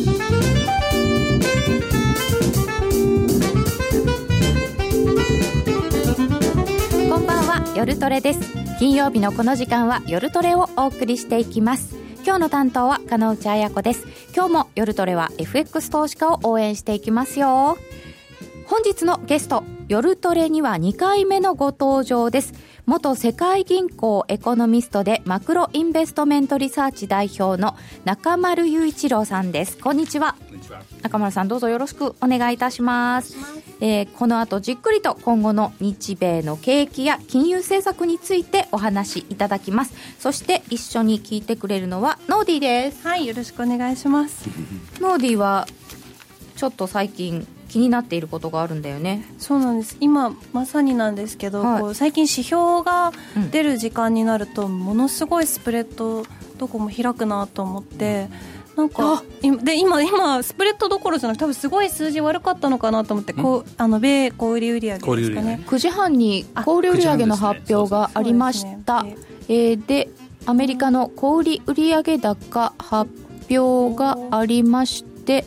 こんばんは夜トレです。金曜日のこの時間は夜トレをお送りしていきます。今日の担当は金内彩子です。今日も夜トレは FX 投資家を応援していきますよ。本日のゲスト夜トレには2回目のご登場です。元世界銀行エコノミストでマクロインベストメントリサーチ代表の中丸雄一郎さんです。こんにちは。中丸さんどうぞよろしくお願いいたします。えー、この後じっくりと今後の日米の景気や金融政策についてお話しいただきます。そして一緒に聞いてくれるのはノーディーです。はいよろしくお願いします。ノーディーはちょっと最近気になっていることがあるんだよね。そうなんです。今まさになんですけど、はい、こう最近指標が出る時間になると、ものすごいスプレッドどこも開くなと思って、なんかで今今スプレッドどころじゃなくて多分すごい数字悪かったのかなと思ってこうあの米小売売上ですかね。9時半に小売売上の発表がありました、ね、えー、でアメリカの小売売上高発表がありまして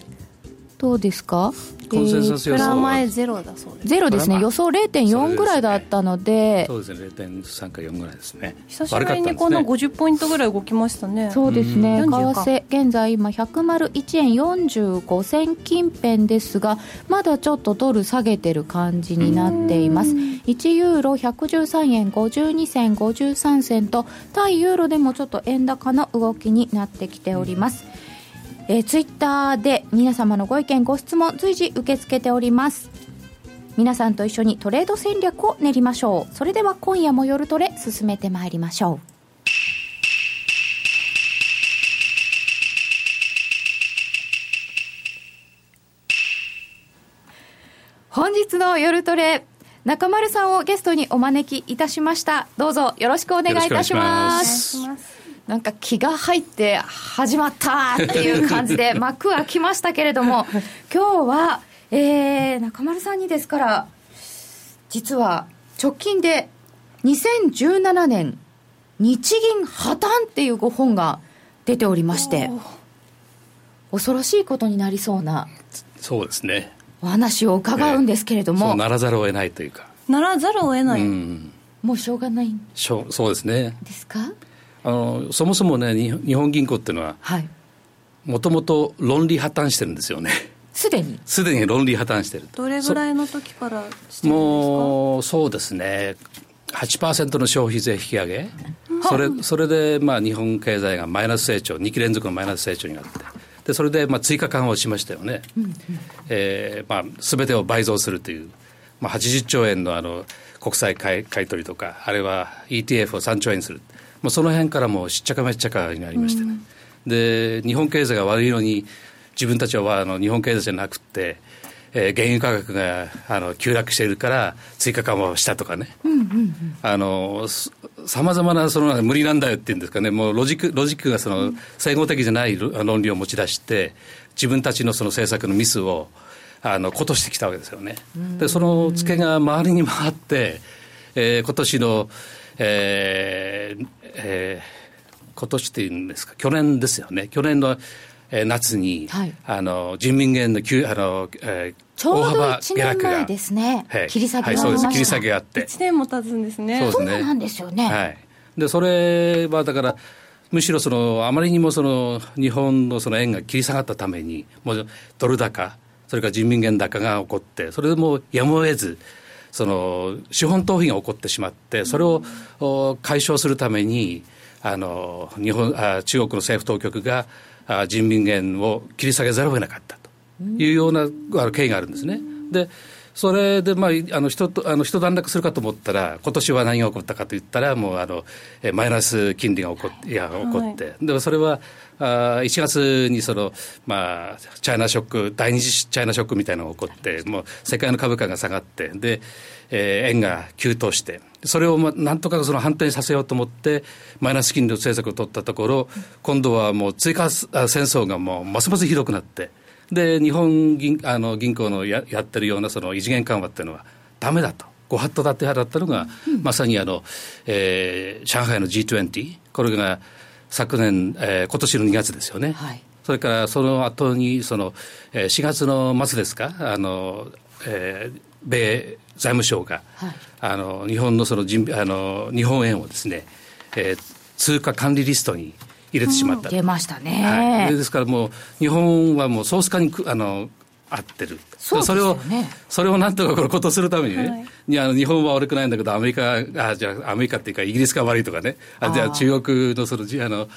どうですか？コンセンサス予想は、前ゼロだそうです。ゼロですね。予想0.4ぐらいだったので。そうですね。0.3か4ぐらいですね。久しぶりにこの50ポイントぐらい動きましたね。そうですね。為替現在今101円45銭近辺ですがまだちょっとドル下げてる感じになっています。1ユーロ113円52銭53銭と対ユーロでもちょっと円高の動きになってきております、えー、ツイッターで皆様のご意見ご質問随時受け付けております。皆さんと一緒にトレード戦略を練りましょう。それでは今夜も夜トレ進めてまいりましょう。本日の夜トレ中丸さんをゲストにお招きいたしました。どうぞよろしくお願いいたしますなんか気が入って始まったっていう感じで 幕は来ましたけれども今日は、えー、中丸さんにですから実は直近で2017年日銀破綻っていうご本が出ておりまして恐ろしいことになりそうなそうですね。お話を伺うんですけれども、えー、ならざるを得ないというか。ならざるを得ない、うん、もうしょうがないしょそうですね。ですか？あのそもそもね日本銀行っていうのはもともと論理破綻してるんですよね。すでに？すでに論理破綻してるどれぐらいの時からもうそうですね。8%の消費税引き上げ、それそれでまあ日本経済がマイナス成長2期連続のマイナス成長になって。でそれでまあ追加緩和をしましたよね、うんうん、えー、まあ、全てを倍増するという、まあ、80兆円のあの国債買い買い取りとかあるいは ETF を3兆円にするもうその辺からもうしっちゃかめっちゃかになりましてね、うん、で日本経済が悪いのに自分たちはあの日本経済じゃなくて、えー、原油価格があの急落しているから追加緩和をしたとかね、あのさまざまなその無理なんだよっていうんですかね。もうロジックロジックがその整合的じゃない論理を持ち出して自分たちのその政策のミスをあのことしてきたわけですよね。でそのツケが回りに回って、えー、今年のえーえー、今年っていうんですか？去年ですよね。去年の夏に、はい、あの人民元の急あの、えー、ちょうど1年前ですね、はい、切り下げがありました、はい、そうです。切り下げがあって。1年も経つんですね。そうね。なんですよね、はい、でそれはだからむしろそのあまりにもその日本のその円が切り下がったためにもうドル高それから人民元高が起こってそれでもうやむを得ずその資本逃避が起こってしまってそれを解消するためにあの日本あ中国の政府当局があ人民元を切り下げざるを得なかったというようなあの経緯があるんですね。でそれで、まあ、あの人とあの一段落するかと思ったら、今年は何が起こったかといったら、もうあのマイナス金利が起こいや起こって、はい、でもそれはあ1月にその、まあ、チャイナショック、第二次チャイナショックみたいなのが起こって、もう世界の株価が下がって、で、えー、円が急騰して、それをまあなんとかその反転させようと思って、マイナス金利の政策を取ったところ、今度はもう追加戦争がもうますますひどくなって、で日本銀あの銀行のややってるようなその異次元緩和っていうのはだめだと。ご法度だって払ったのが、うん、まさにあの、えー、上海の G20 これが昨年、えー、今年の2月ですよね、はい、それからその後にその、えー、4月の末ですか、あのえー、米財務省が、はい、あの日本のその人あの日本円をですね、えー、通貨管理リストに入れてしまった。出ましたね、はい、ですからもう、日本はもうソース化にあの合ってる。そ、ね、れを、それをなんとかことするためにね、はい、あの日本は悪くないんだけど、アメリカ、あじゃあアメリカっていうかイギリスが悪いとかね、あじゃあ中国のその、あの、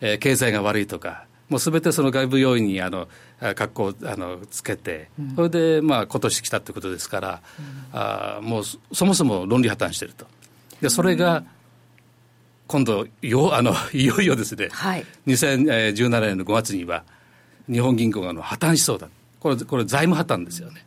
えー、経済が悪いとか、もうすべてその外部要因にあの格好をあのつけて、うん、それでまあ今年来たということですから、うん、あもうそもそも論理破綻していると。でそれが、今度よあの、いよいよですね、はい、2017年の5月には、日本銀行が破綻しそうだ、これ、これ財務破綻ですよね、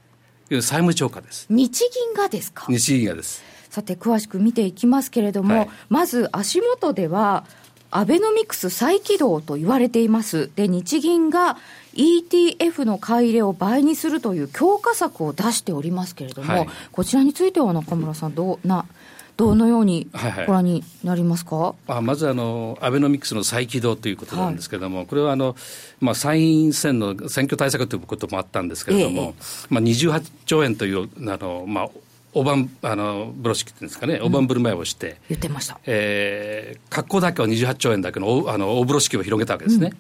債務超過です。日銀がですか？日銀がです。さて、詳しく見ていきますけれども、はい、まず足元では、アベノミクス再起動と言われています。で、日銀が ETF の買い入れを倍にするという強化策を出しておりますけれども、はい、こちらについては中村さん、どうな、どのようにご覧になりますか、はいはい、あまずあの、アベノミクスの再起動ということなんですけれども、はい、これはあの、まあ、参院選の選挙対策ということもあったんですけれども、ええ、まあ、28兆円というあの、まあ、大盤あの風呂敷っていうんですかね、大盤振る舞いをして、言ってました、えー、格好だけは28兆円だけのあの大風呂敷を広げたわけですね。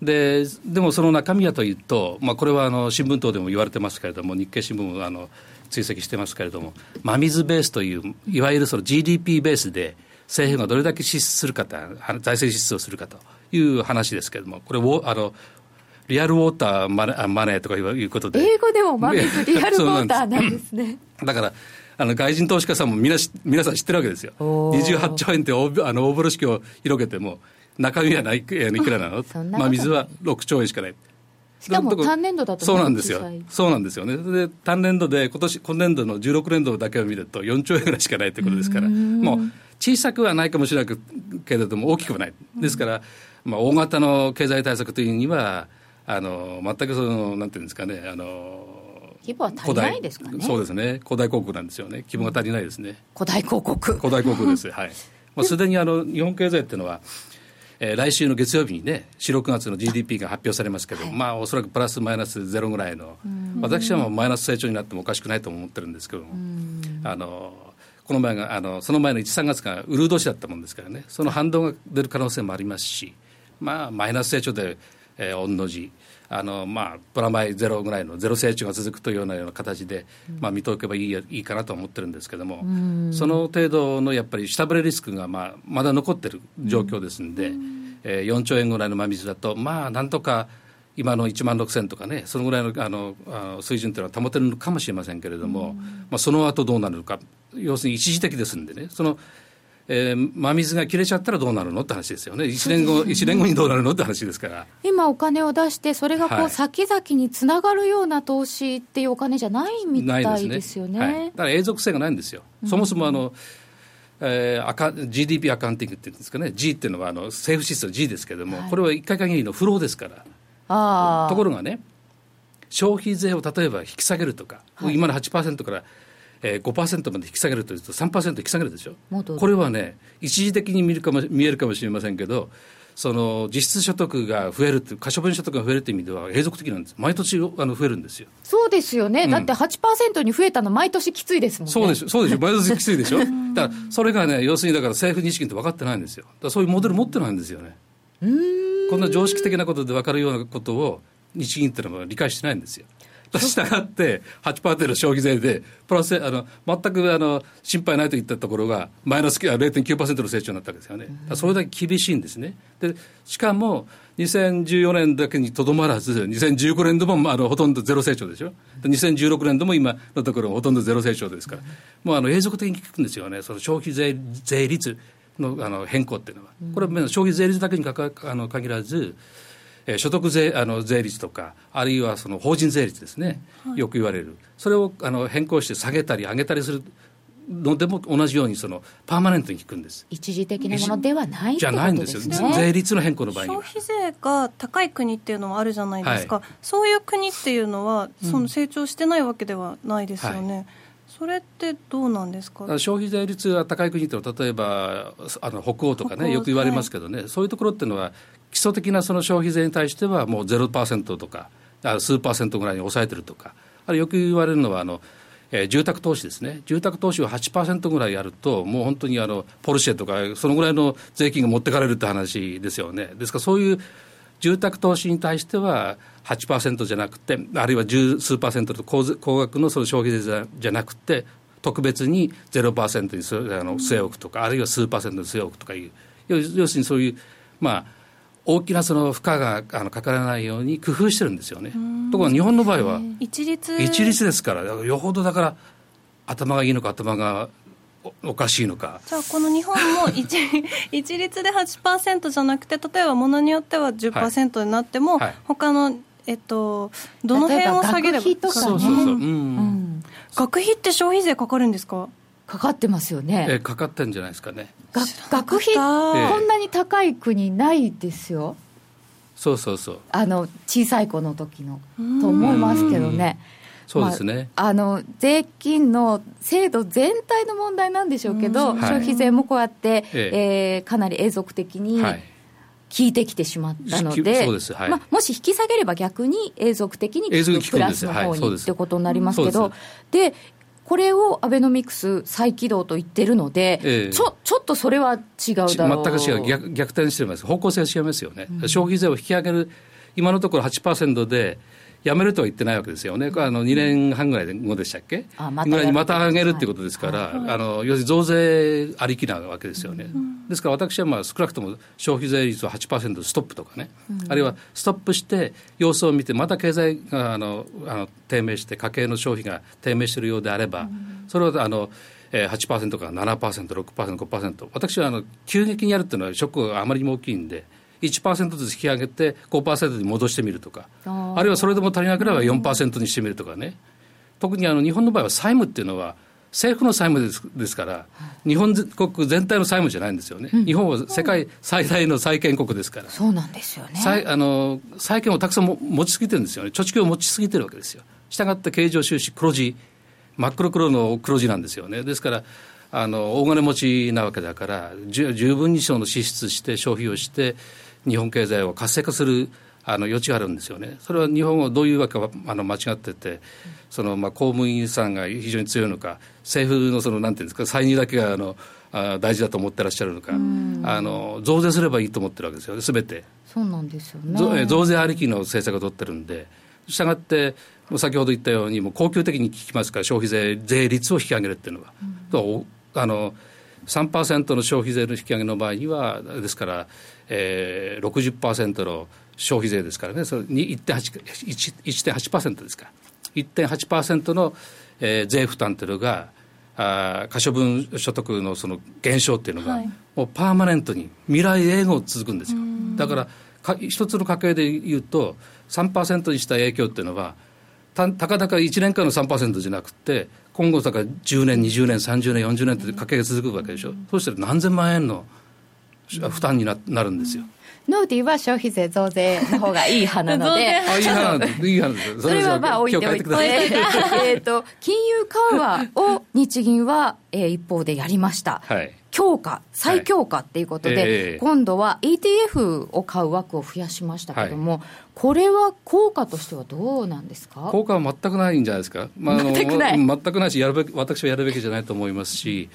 うん、ででもその中身はというと、まあ、これはあの新聞等でも言われてますけれども、日経新聞もあの追跡してますけれども、真水ベースという、いわゆるその GDP ベースで、政府がどれだけ支出するかと、財政支出をするかという話ですけれども、これをあのリアルウォーターマネマネーとかいうことで。英語でも真水リアルウォーターなんですね。だから、あの外人投資家さんも皆皆さん知ってるわけですよ。28兆円って大あの大風呂敷を広げても、中身はないいくらなの？まあ水は6兆円しかない。しかも単年度だとそうなんですよ、そうなんですよね、で単年度で、今年今年度の16年度だけを見ると、4兆円ぐらいしかないということですから、もう小さくはないかもしれないけれども、大きくはない、ですから、まあ、大型の経済対策というには、あの全くその、なんていうんですかね、あの規模は足りないですかね。そうですね。古代広告なんですよね。規模が足りないですね。古代広告。古代広告です。はい。まあ、すでにあの、日本経済っていうのは、えー、来週の月曜日にね、4、6月の GDP が発表されますけど、はい、まあ、おそらくプラスマイナスゼロぐらいの、私はもうマイナス成長になってもおかしくないと思ってるんですけども、あの、この前が、あの、その前の1、3月がウルー年だったもんですからね、その反動が出る可能性もありますし、まあ、マイナス成長で、えー、御の字、あのまあ、プラマイゼロぐらいのゼロ成長が続くというようなような形で、まあ、見ておけばいいいいかなと思ってるんですけれども、その程度のやっぱり下振れリスクが、まあ、まだ残ってる状況ですんで、えー、4兆円ぐらいの真水だと、まあ、なんとか今の1万6000とかね、そのぐらいのあのあ水準というのは保てるのかもしれませんけれども、まあ、その後どうなるのか、要するに一時的ですんでね、そのえー、真水が切れちゃったらどうなるのって話ですよね、1年後、1年後にどうなるのって話ですから。今、お金を出して、それがこう、先々につながるような投資っていうお金じゃないみたいですよね。ね。はい、だから永続性がないんですよ。そもそもあの、えー、アカ GDP アカウンティングっていうんですかね、G っていうのはあの政府支出 G ですけれども、はい、これは1回限りのフローですから。ところがね、消費税を例えば引き下げるとか、はい、今の8%からえー、5%まで引き下げるというと3%引き下げるでしょ？これはね一時的に見るかも見えるかもしれませんけどその実質所得が増えるという、可処分所得が増えるという意味では、永続的なんです、毎年あの増えるんですよ。そうですよね、うん、だって8%に増えたの、毎年きついですもんね。そうでしょ、そうでしょ、毎年きついでしょ、だからそれがね、要するにだから政府日銀って分かってないんですよ、だそういうモデル持ってないんですよね。こんな常識的なことで分かるようなことを、日銀っていうのは理解してないんですよ。したがって8%の消費税で、プラスあの全くあの心配ないといったところが、マイナス0.9%の成長になったわけですよね、それだけ厳しいんですね。でしかも2014年だけにとどまらず、2015年度もあのほとんどゼロ成長でしょ、2016年度も今のところほとんどゼロ成長ですから、もうあの永続的に効くんですよね、その消費税税率のあの変更っていうのは。これは消費税率だけにかかあの限らず、えー、所得税あの税率とか、あるいはその法人税率ですね、はい、よく言われる、それをあの変更して下げたり上げたりするのでも同じようにそのパーマネントに効くんです。一時的なものではないじゃないんですよ、税率の変更の場合に消費税が高い国っていうのはあるじゃないですか、はい、そういう国っていうのは、その成長してないわけではないですよね。はい。それってどうなんですか？消費税率が高い国と例えばあの北欧とかねよく言われますけどね、はい、そういうところっていうのは基礎的なその消費税に対してはもう0%とか、数パーセントぐらいに抑えてるとか、あるよく言われるのはあの、えー、住宅投資ですね、住宅投資を8%ぐらいやると、もう本当にあのポルシェとか、そのぐらいの税金が持ってかれるって話ですよね。ですからそういう住宅投資に対しては8%じゃなくて、あるいは十数パーセントと高額のその消費税じゃなくて、特別に0%にあの据え置くとか、あるいは数パーセントに据え置くとかいう、要するにそういう、まあ、大きなその負荷があのかからないように工夫してるんですよね。ところが日本の場合は、一律。一律ですから、よほどだから、頭がいいのか、頭がおかしいのか。じゃあこの日本も一 一律で8%じゃなくて例えばものによっては10%になっても、はい、他のえっとどの辺を下げれば。学費とか、ね、そうそうそう、うん。うん、学費って消費税かかるんですか？かかってますよね。えかかってんじゃないですかね。学費、こんなに高い国ないですよ。そうそうそう。あの小さい子の時の。と思いますけどね。そうですね、まあ、あの税金の制度全体の問題なんでしょうけど、消費税もこうやって、ええ。ー、かなり永続的に、効い。てきてしまったので、はい、まあ、もし引き下げれば逆に永続的にプラスの方に、はい、ってことになりますけど、でこれをアベノミクス再起動と言ってるので、えー、ちょちょっとそれは違うだろう。全く違う。逆、逆転してます、方向性は違いますよね、うん、消費税を引き上げる、今のところ8%で、やめるとは言ってないわけですよね、あの2年半ぐらい後でしたっけ、あま、ぐらいにまた上げるっていうことですから、はい、あの要するに増税ありきなわけですよね。うん、ですから私はまあ少なくとも消費税率を8%ストップとかね、うん、あるいはストップして様子を見て、また経済があのあの低迷して、家計の消費が低迷しているようであれば、うん、それはあのえー、8%から7%、6%、5%、私はあの急激にやるっていうのは、ショックがあまりにも大きいんで、1%ずつ引き上げて5%に戻してみるとか。あるいはそれでも足りなければ4%にしてみるとかね。特にあの日本の場合は債務っていうのは政府の債務ですですから、日本国全体の債務じゃないんですよね、うん、日本は世界最大の債権国ですから、そうなんですよね。債あの債権をたくさんも持ちすぎてるんですよね、貯蓄を持ちすぎてるわけですよ。したがって経常収支黒字、真っ黒黒の黒字なんですよね。ですからあの大金持ちなわけだから十分にその支出して消費をして日本経済を活性化するあの余地があるんですよね。それは日本はどういうわけかあの間違ってて、そのまあ公務員さんが非常に強いのか、政府のそのなんていうんですか歳入だけがあのあ大事だと思ってらっしゃるのか、あの増税すればいいと思ってるわけですよね、すべて。そうなんですよね。増税ありきの政策を取ってるんで、したがって、先ほど言ったように、もう恒久的に聞きますから、消費税税率を引き上げるっていうのは。うん、あの3%の消費税の引き上げの場合には、ですから、えー、60%の消費税ですからね、それに1.8%ですか、1.8%の、えー、税負担というのが、あ可処分所得のその減少っていうのが、はい、もうパーマネントに未来永劫続くんですよ。だからか一つの家計で言うと3%にした影響っていうのはたたかだか1年間の3%じゃなくて今後だから10年20年30年40年って家計が続くわけでしょ、うん、そうしたら何千万円の負担にななるんですよ。ノーディーは消費税増税の方がいい派なので、いい派いい派です。それはまあ置いておいて、えっと金融緩和を日銀は、えー、一方でやりました。はい。強化、再強化っていうことで、はいえ。ー、今度は ETF を買う枠を増やしましたけども、はい、これは効果としてはどうなんですか？効果は全くないんじゃないですか、まあ、全くない。全くないしやるべき、私はやるべきじゃないと思いますし、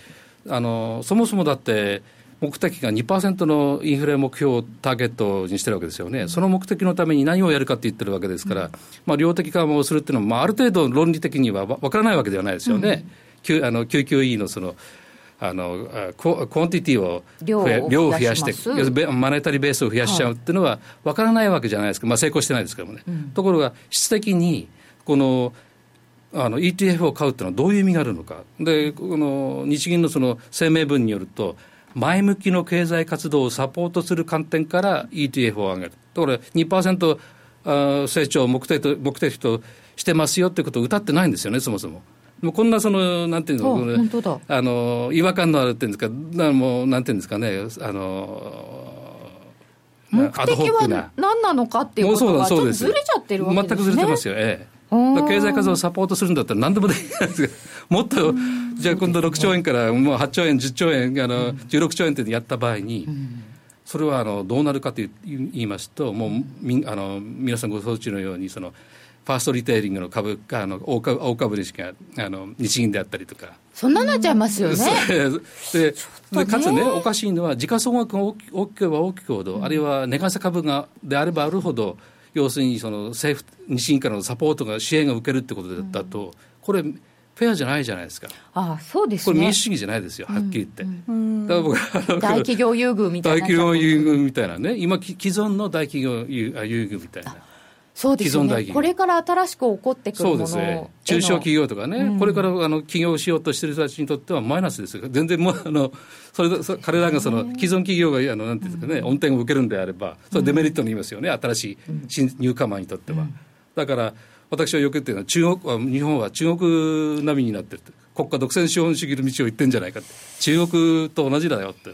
あのそもそもだって、目的が2%のインフレ目標をターゲットにしてるわけですよね、その目的のために何をやるかって言ってるわけですから、うん、まあ、量的緩和をするっていうのは、まあ、ある程度論理的には分からないわけではないですよね。うん、あの QQE のそのあのク quantity を量を増やして、マネタリーベースを増やしちゃうっていうのは分からないわけじゃないですか、まあ、成功してないですけどもね。うん、ところが質的にこのあの ETF を買うっていうのはどういう意味があるのか。で、この日銀のその声明文によると、前向きの経済活動をサポートする観点から ETF を上げる。だから2%成長を目的と目的としてますよってことを歌ってないんですよね、そもそも。もうこんなその、なんていうの、あの違和感のあるっていうんですか、もうなんていうんですかね、あの目的は何なのかっていうことがちょっとずれちゃってるわけですね。全くずれてますよ、ええ。経済活動をサポートするんだったら何でもできないです もっと、じゃあ今度6兆円からもう8兆円、10兆円、あの16兆円ってやった場合に、それはあのどうなるかと言いますと、もうみあの皆さんご承知のように、そのファーストリテイリングの株あの大株大株主があの日銀であったりとか。そんななっちゃいますよね。ででかつね、おかしいのは、時価総額が大きければ大きくほど、うん、あるいは値傘株がであればあるほど、要するにその政府、日銀からのサポートが、支援が受けるってことだと、うん、これ、フェアじゃないじゃないですか。ああそうです、ね、これ民主主義じゃないですよ、はっきり言って。大企業優遇みたいな。大企業優遇みたいなね、今、既存の大企業優遇みたいな。そうですね、これから新しく起こってくるそうですね、中小企業とかね、うん、これからあの起業しようとしている人たちにとってはマイナスですよ、全然もうあのそれそ彼らがその既存企業があのなんていうんですかね、恩典を受けるんであれば、それデメリットに言いますよね、新しい新ニューカマーにとっては。だから私はよく言ってるのは中国日本は中国並みになってる国家独占資本主義の道を行ってんじゃないか中国と同じだよって。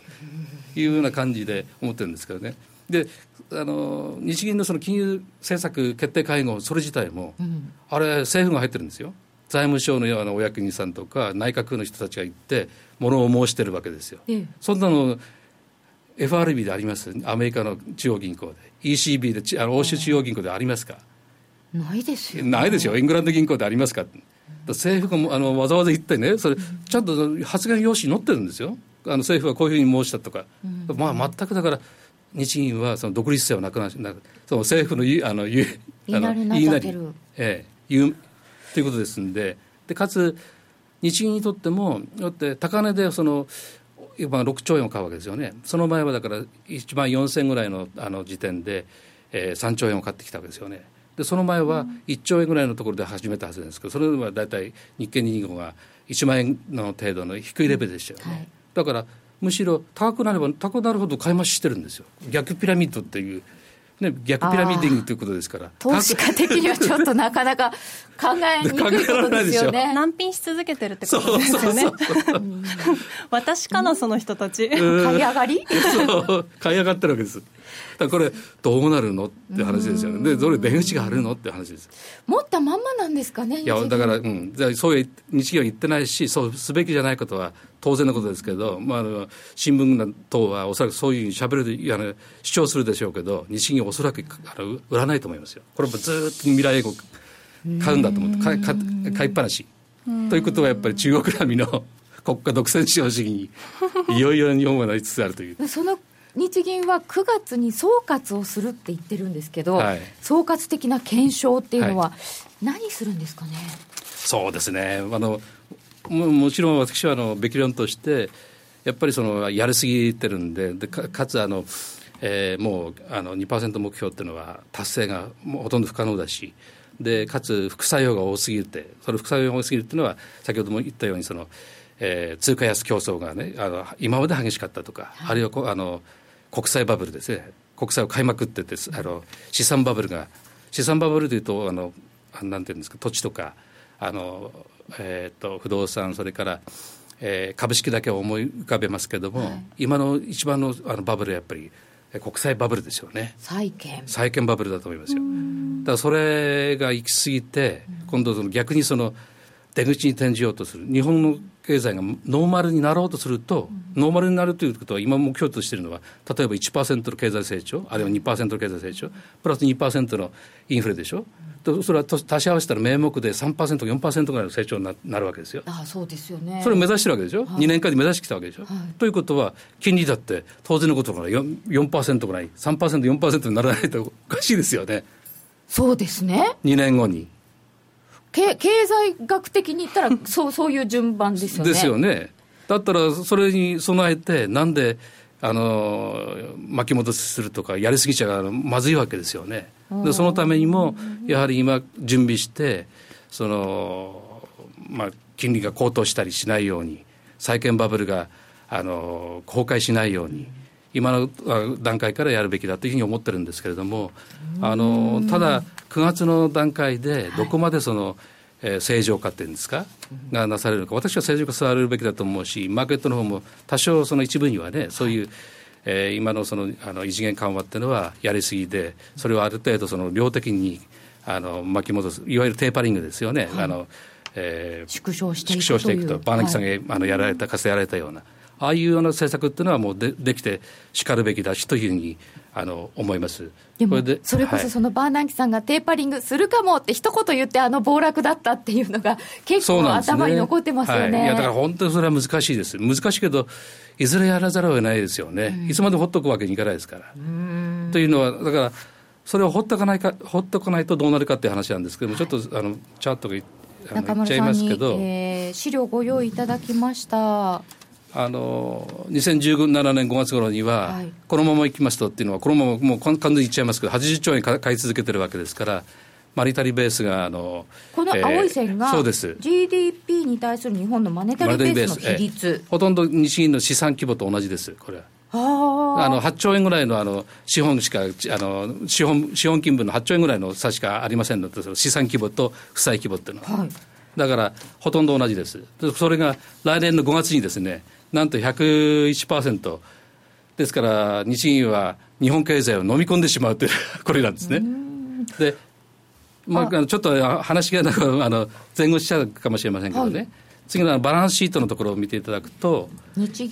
いうような感じで思ってるんですけどね。であの日銀のその金融政策決定会合、それ自体も、うん、あれ、政府が入ってるんですよ、財務省のようなお役人さんとか、内閣の人たちが行って、ものを申してるわけですよ。ええ、そんなの FRB であります、アメリカの中央銀行で、ECB で、あの欧州中央銀行でありますか。ないですよ、ないですよ、イングランド銀行でありますか、政府があのわざわざ言ってね、それ、ちゃんと発言用紙に載ってるんですよ、あの政府はこういうふうに申したとか、うん、まあ全くだから、日銀はその独立性をなくなその政府の言あの言あの言いなり、ええ、言うということですんで。でかつ日銀にとってもだって高値でその今6兆円を買うわけですよね。その前はだから1万4000ぐらいのあの時点で、えー、3兆円を買ってきたわけですよね。でその前は1兆円ぐらいのところで始めたはずですけどそれは大体日経225が1万円の程度の低いレベルでしたよね、はい、だからむしろ高くなれば高くなるほど買い増ししてるんですよ逆ピラミッドっていうね、逆ピラミッディングということですから。投資家的にはちょっとなかなか考えにくいことですよね。難品し続けてるってことですよね。私かな、その人たち。買い上がり？そう、買い上がってるわけです。だこれどうなるのって話ですよね。で、それ出口があるのって話です。持ったまんまなんですかね。いや、だから、うん、そういう日銀は言ってないし、そうすべきじゃないことは当然のことですけど、まあ、新聞等はおそらくそういうふうにしゃべるあの主張するでしょうけど、日銀はおそらくあの売らないと思いますよ。これもずっと未来英語買うんだと思って、買い買いっぱなし。ということはやっぱり中国並みの国家独占資本主義にいよいよ日本はなりつつあるという。その日銀は9月に総括をするって言ってるんですけど、はい、総括的な検証っていうのは、何するんですかね、はい、そうですね。あのももちろん私はあのべき論として、やっぱりそのやりすぎてるんで、でかかつあの、えー、もうあの2%目標っていうのは達成がもうほとんど不可能だし、でかつ副作用が多すぎて、その副作用が多すぎるっていうのは、先ほども言ったようにその、えー、通貨安競争がね、あの今まで激しかったとか、はい、あるいはこあの国債バブルですね。国債を買いまくっててあの資産バブルが資産バブルというとあのなんていうんですか土地とかあの、えーと、不動産それから、えー、株式だけを思い浮かべますけれども、はい、今の一番のあのバブルはやっぱり国債バブルですよね。債券。債券バブルだと思いますよ。だからそれが行き過ぎて今度その逆にその出口に転じようとする。日本の経済がノーマルになろうとすると、うん、ノーマルになるということは今目標としているのは例えば1%の経済成長あるいは2%の経済成長プラス2%のインフレでしょ、うん、それは足し合わせたら名目で 3%4% ぐらいの成長になるわけですよ。あそうですよね。それを目指してるわけでしょ、はい、2年間で目指してきたわけでしょ、はい、ということは金利だって当然のことから 4%, 4%ぐらい 3%4% にならないとおかしいですよね。そうですね。2年後に経済学的に言ったら そうそういう順番ですよね。ですよね。だったらそれに備えてなんであの巻き戻しするとかやりすぎちゃまずいわけですよね。でそのためにもやはり今準備してその、まあ、金利が高騰したりしないように債券バブルがあの崩壊しないように。今の段階からやるべきだというふうに思ってるんですけれども、あのただ、9月の段階でどこまでその、はい、えー、正常化っていうんですか、がなされるのか、私は正常化されるべきだと思うし、マーケットの方も多少その一部にはね、そういう、えー、今のそのあの異次元緩和っていうのはやりすぎで、それをある程度その量的にあの巻き戻す、いわゆるテーパリングですよね。はい、あのえー、縮小していく縮小していくと、バーナキさんが、はい、あのやられた、かつてやられたような、ああいうような政策っていうのはもうでできてしかるべきだしというふうにあの思います。でもそれこそそのバーナンキさんがテーパリングするかもって一言言ってあの暴落だったっていうのが結構頭に残ってますよね、ね。はい、いやだから本当にそれは難しいです。難しいけどいずれやらざるを得ないですよね、うん、いつまでほっとくわけにいかないですから。というのはだからそれをほっとかないかほっとかないとどうなるかっていう話なんですけども、はい、ちょっとあのチャートが中村さんに、えー、資料ご用意いただきましたあの2017年5月頃には、はい、このままいきますとっていうのは、このままもう完全にいっちゃいますけど、80兆円買い続けてるわけですから、マリタリベースがあのこの青い線が、えー、そうです。GDP に対する日本のマネタリベースの比率、えー、ほとんど日銀の資産規模と同じです、これ。は。あ。の8兆円ぐらいのあの資本しかあの資本資本金分の8兆円ぐらいの差しかありませんので資産規模と負債規模っていうのは、はい、だからほとんど同じです。それが来年の5月にですねなんと101%ですから日銀は日本経済を飲み込んでしまうというこれなんですね。でまあ、ちょっと話がなんかあの前後しちゃうかもしれませんけどね、はい、次のバランスシートのところを見ていただくと日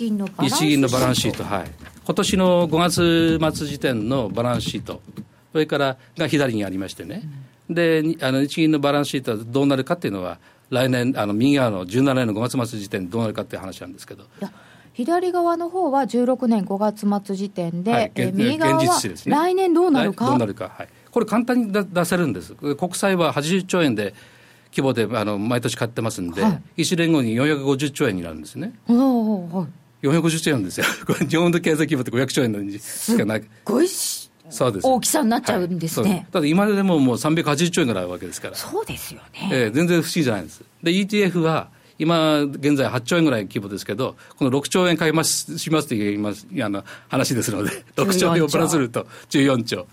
銀のバランスシート。はい。今年の5月末時点のバランスシートそれからが左にありましてね、うん、であの日銀のバランスシートはどうなるかっていうのは来年、あの右側の17年の5月末時点でどうなるかっていう話なんですけど。左側の方は16年5月末時点で、はい、え右側は来年どうなるか、どうなるか、はい、これ、簡単に出せるんです、国債は80兆円で規模であの毎年買ってますんで、はい、1年後に450兆円になるんですね。はい、450兆円ですよ、日本の経済規模って500兆円のしかない。すごい大きさになっちゃうんですね、はい、ただ今でももう380兆円ぐらいあるわけですから。そうですよね、えー、全然不思議じゃないんです。で ETF は今現在8兆円ぐらい規模ですけどこの6兆円買いますしますという今あの話ですので6兆。円をプラスすると14兆。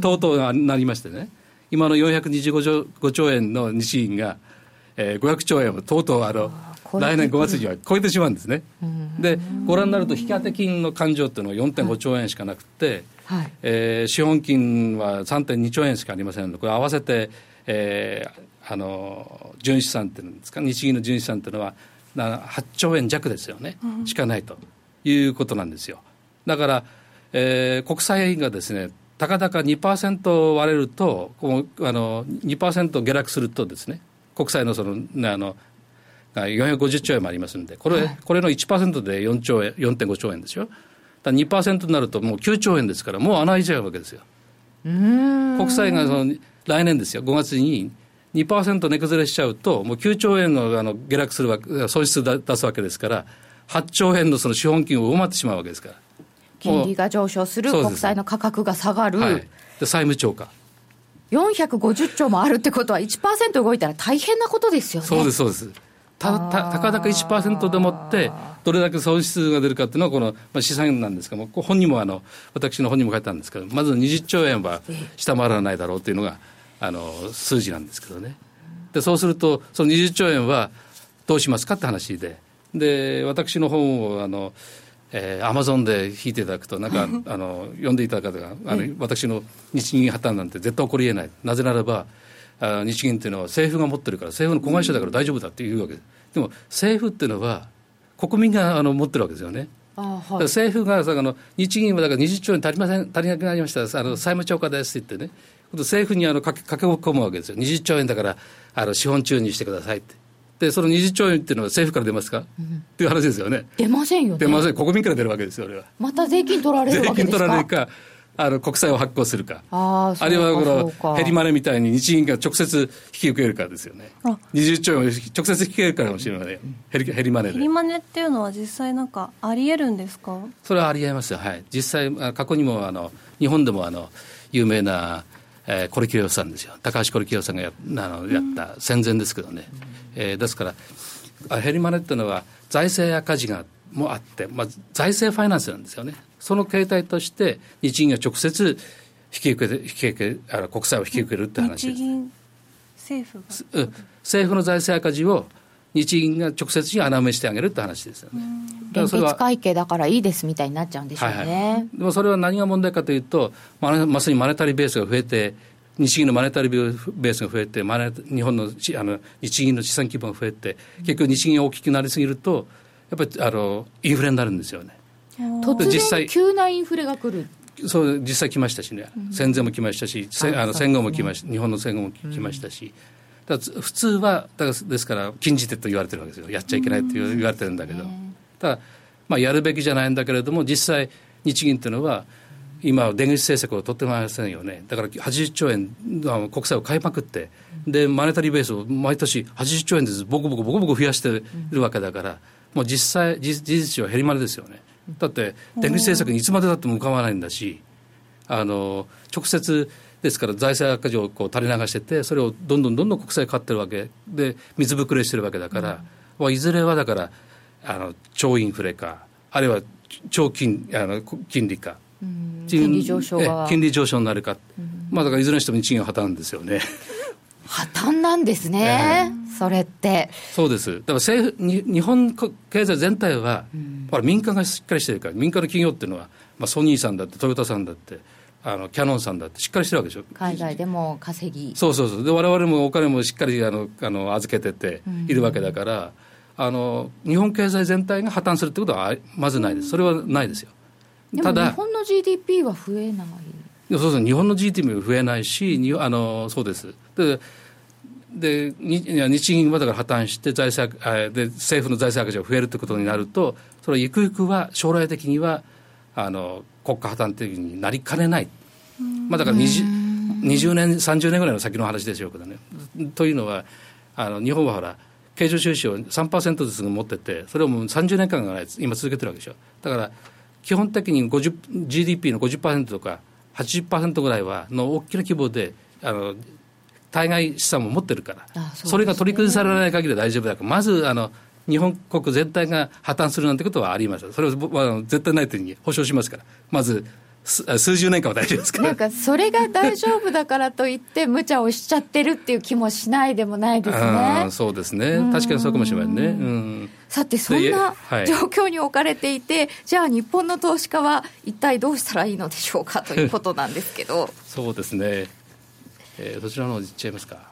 とうとうなりましてね。今の425兆 ,5 兆円の日銀が、えー、500兆円をとうとうあの来年5月には超えてしまうんですね。でご覧になると引当金の勘定っていうのは4.5兆円しかなくて、はい、えー、資本金は3.2兆円しかありませんの。でこれ合わせて、えー、あの純資産っていうんですか日銀の純資産っていうのは8兆円弱ですよね、うん、しかないということなんですよ。だから、えー、国債がですねたかだか2%割れるとこうあの2%下落するとですね国債のそのあの450兆円もありますんで、これはい、これの1%で4兆円、4.5兆円ですよ。だ2%になるともう9兆円ですから、もう穴開いちゃうわけですよ。国債がその来年ですよ、5月に2%値崩れしちゃうと、もう9兆円のあの下落するわけ、損失出すわけですから、8兆円のその資本金を上回ってしまうわけですから。金利が上昇する、国債の価格が下がる。はい、で債務超過。450兆もあるってことは1%動いたら大変なことですよね。そうです、そうです。たたたかだか1%でもってどれだけ損失が出るかっていうのはこの、まあ、資産なんですけども本にもあの私の本にも書いたんですけどまず20兆円は下回らないだろうというのがあの数字なんですけどね。でそうするとその20兆円はどうしますかって話で。で私の本をあのえー、アマゾンで引いていただくと、なんか、あの、読んでいただく方が、あの、私の日銀破綻なんて絶対起こりえない。なぜならば、あ日銀っていうのは政府が持ってるから政府の子会社だから大丈夫だっていうわけ。ですでも政府っていうのは国民があの持ってるわけですよね。はい、政府があの日銀はだから20兆円足りません足りなくなりました。あの債務超過ですって言ってね。政府にあのかけかけ込むわけですよ。20兆円だからあの資本注入してくださいって。でその20兆円っていうのは政府から出ますか、うん、っていう話ですよね。出ませんよね。出ません。国民から出るわけですよ俺は。また税金取られるわけですか？税金取られるかあの国債を発行するか、ああるいはこのヘリマネみたいに日銀が直接引き受けるかですよね、20兆円を直接引き受けるかもしれない、ヘリヘリマネで。ヘリマネっていうのは、実際なんか、ありえるんですか？それはありえますよ、はい、実際、過去にもあの日本でもあの有名な、えー、コリキヨさんですよ、高橋コリキヨさんがやあのやった戦前ですけどね、うん、えー、ですから、ヘリマネっていうのは、財政赤字がもあって、まあ、財政ファイナンスなんですよね。その形態として日銀が直接引き受けて引き受けあの国債を引き受けるって話です。政府が政府の財政赤字を日銀が直接に穴埋めしてあげるって話ですよね。連結会計だからいいですみたいになっちゃうんでしょうね。はいはい、でもそれは何が問題かというと、ままさにマネタリーベースが増えて、日銀のマネタリーベースが増えて、マネ日本のあの日銀の資産規模が増えて、結局日銀が大きくなりすぎると、やっぱりあのインフレになるんですよね。突然急なインフレが来る。そう実際来ましたしね、戦前も来ましたし、あの戦後も来ました、日本の戦後も来ましたし、だ普通はだからですから禁じ手と言われてるわけですよ。やっちゃいけないと言われてるんだけど、ただ、まあ、やるべきじゃないんだけれども実際日銀というのは今出口政策を取ってませんよね。だから80兆円国債を買いまくってでマネタリーベースを毎年80兆円ずつボコボコボコボコ増やしてるわけだからもう実際事実上減りまでですよね。だって出口政策にいつまでたっても浮かばないんだしあの直接ですから財政赤字をこう垂れ流しててそれをどんどんどんどん国債買ってるわけ。で水ぶくれしてるわけだから、うん、いずれはだからあの超インフレかあるいは超金あの金利か、うん、金利上昇が。金利上昇になるか、うん、まあだからいずれにしても日銀は破綻ですよね。破綻なんですね、えー、それって。そうです。だから政府に日本経済全体は、うん、ほら民間がしっかりしてるから民間の企業っていうのは、まあ、ソニーさんだってトヨタさんだってあのキャノンさんだってしっかりしてるわけでしょ。海外でも稼ぎ。そうそうそう。でわれもお金もしっかりあのあの預けてているわけだから、うん、あの日本経済全体が破綻するってことはまずないです。それはないですよ。ただ日本の GDP は増えない。そうそう。日本の GDP も増えないしにあのそうです。でで日銀はだから破綻して財政で政府の財政赤字が増えるということになるとそれはゆくゆくは将来的にはあの国家破綻的になりかねない、まあ、だから 20, 20年30年ぐらいの先の話でしょうけどね。というのはあの日本はほら経常収支を3%ずつ持っててそれをもう30年間ぐらい今続けてるわけでしょ。だから基本的に GDP の50%とか80%ぐらいはの大きな規模であの対外資産も持ってるからそ、ね,、れが取り崩されない限りは大丈夫だからまずあの日本国全体が破綻するなんてことはありません。それは絶対ないというふうに保証しますから。まず数十年間は大丈夫ですから。なんかそれが大丈夫だからといって無茶をしちゃってるっていう気もしないでもないですね。そうですね。確かにそうかもしれないね、うん、さてそんな状況に置かれていて、はい、じゃあ日本の投資家は一体どうしたらいいのでしょうかということなんですけど。そうですね、えー、どちらの方いっちゃいますか。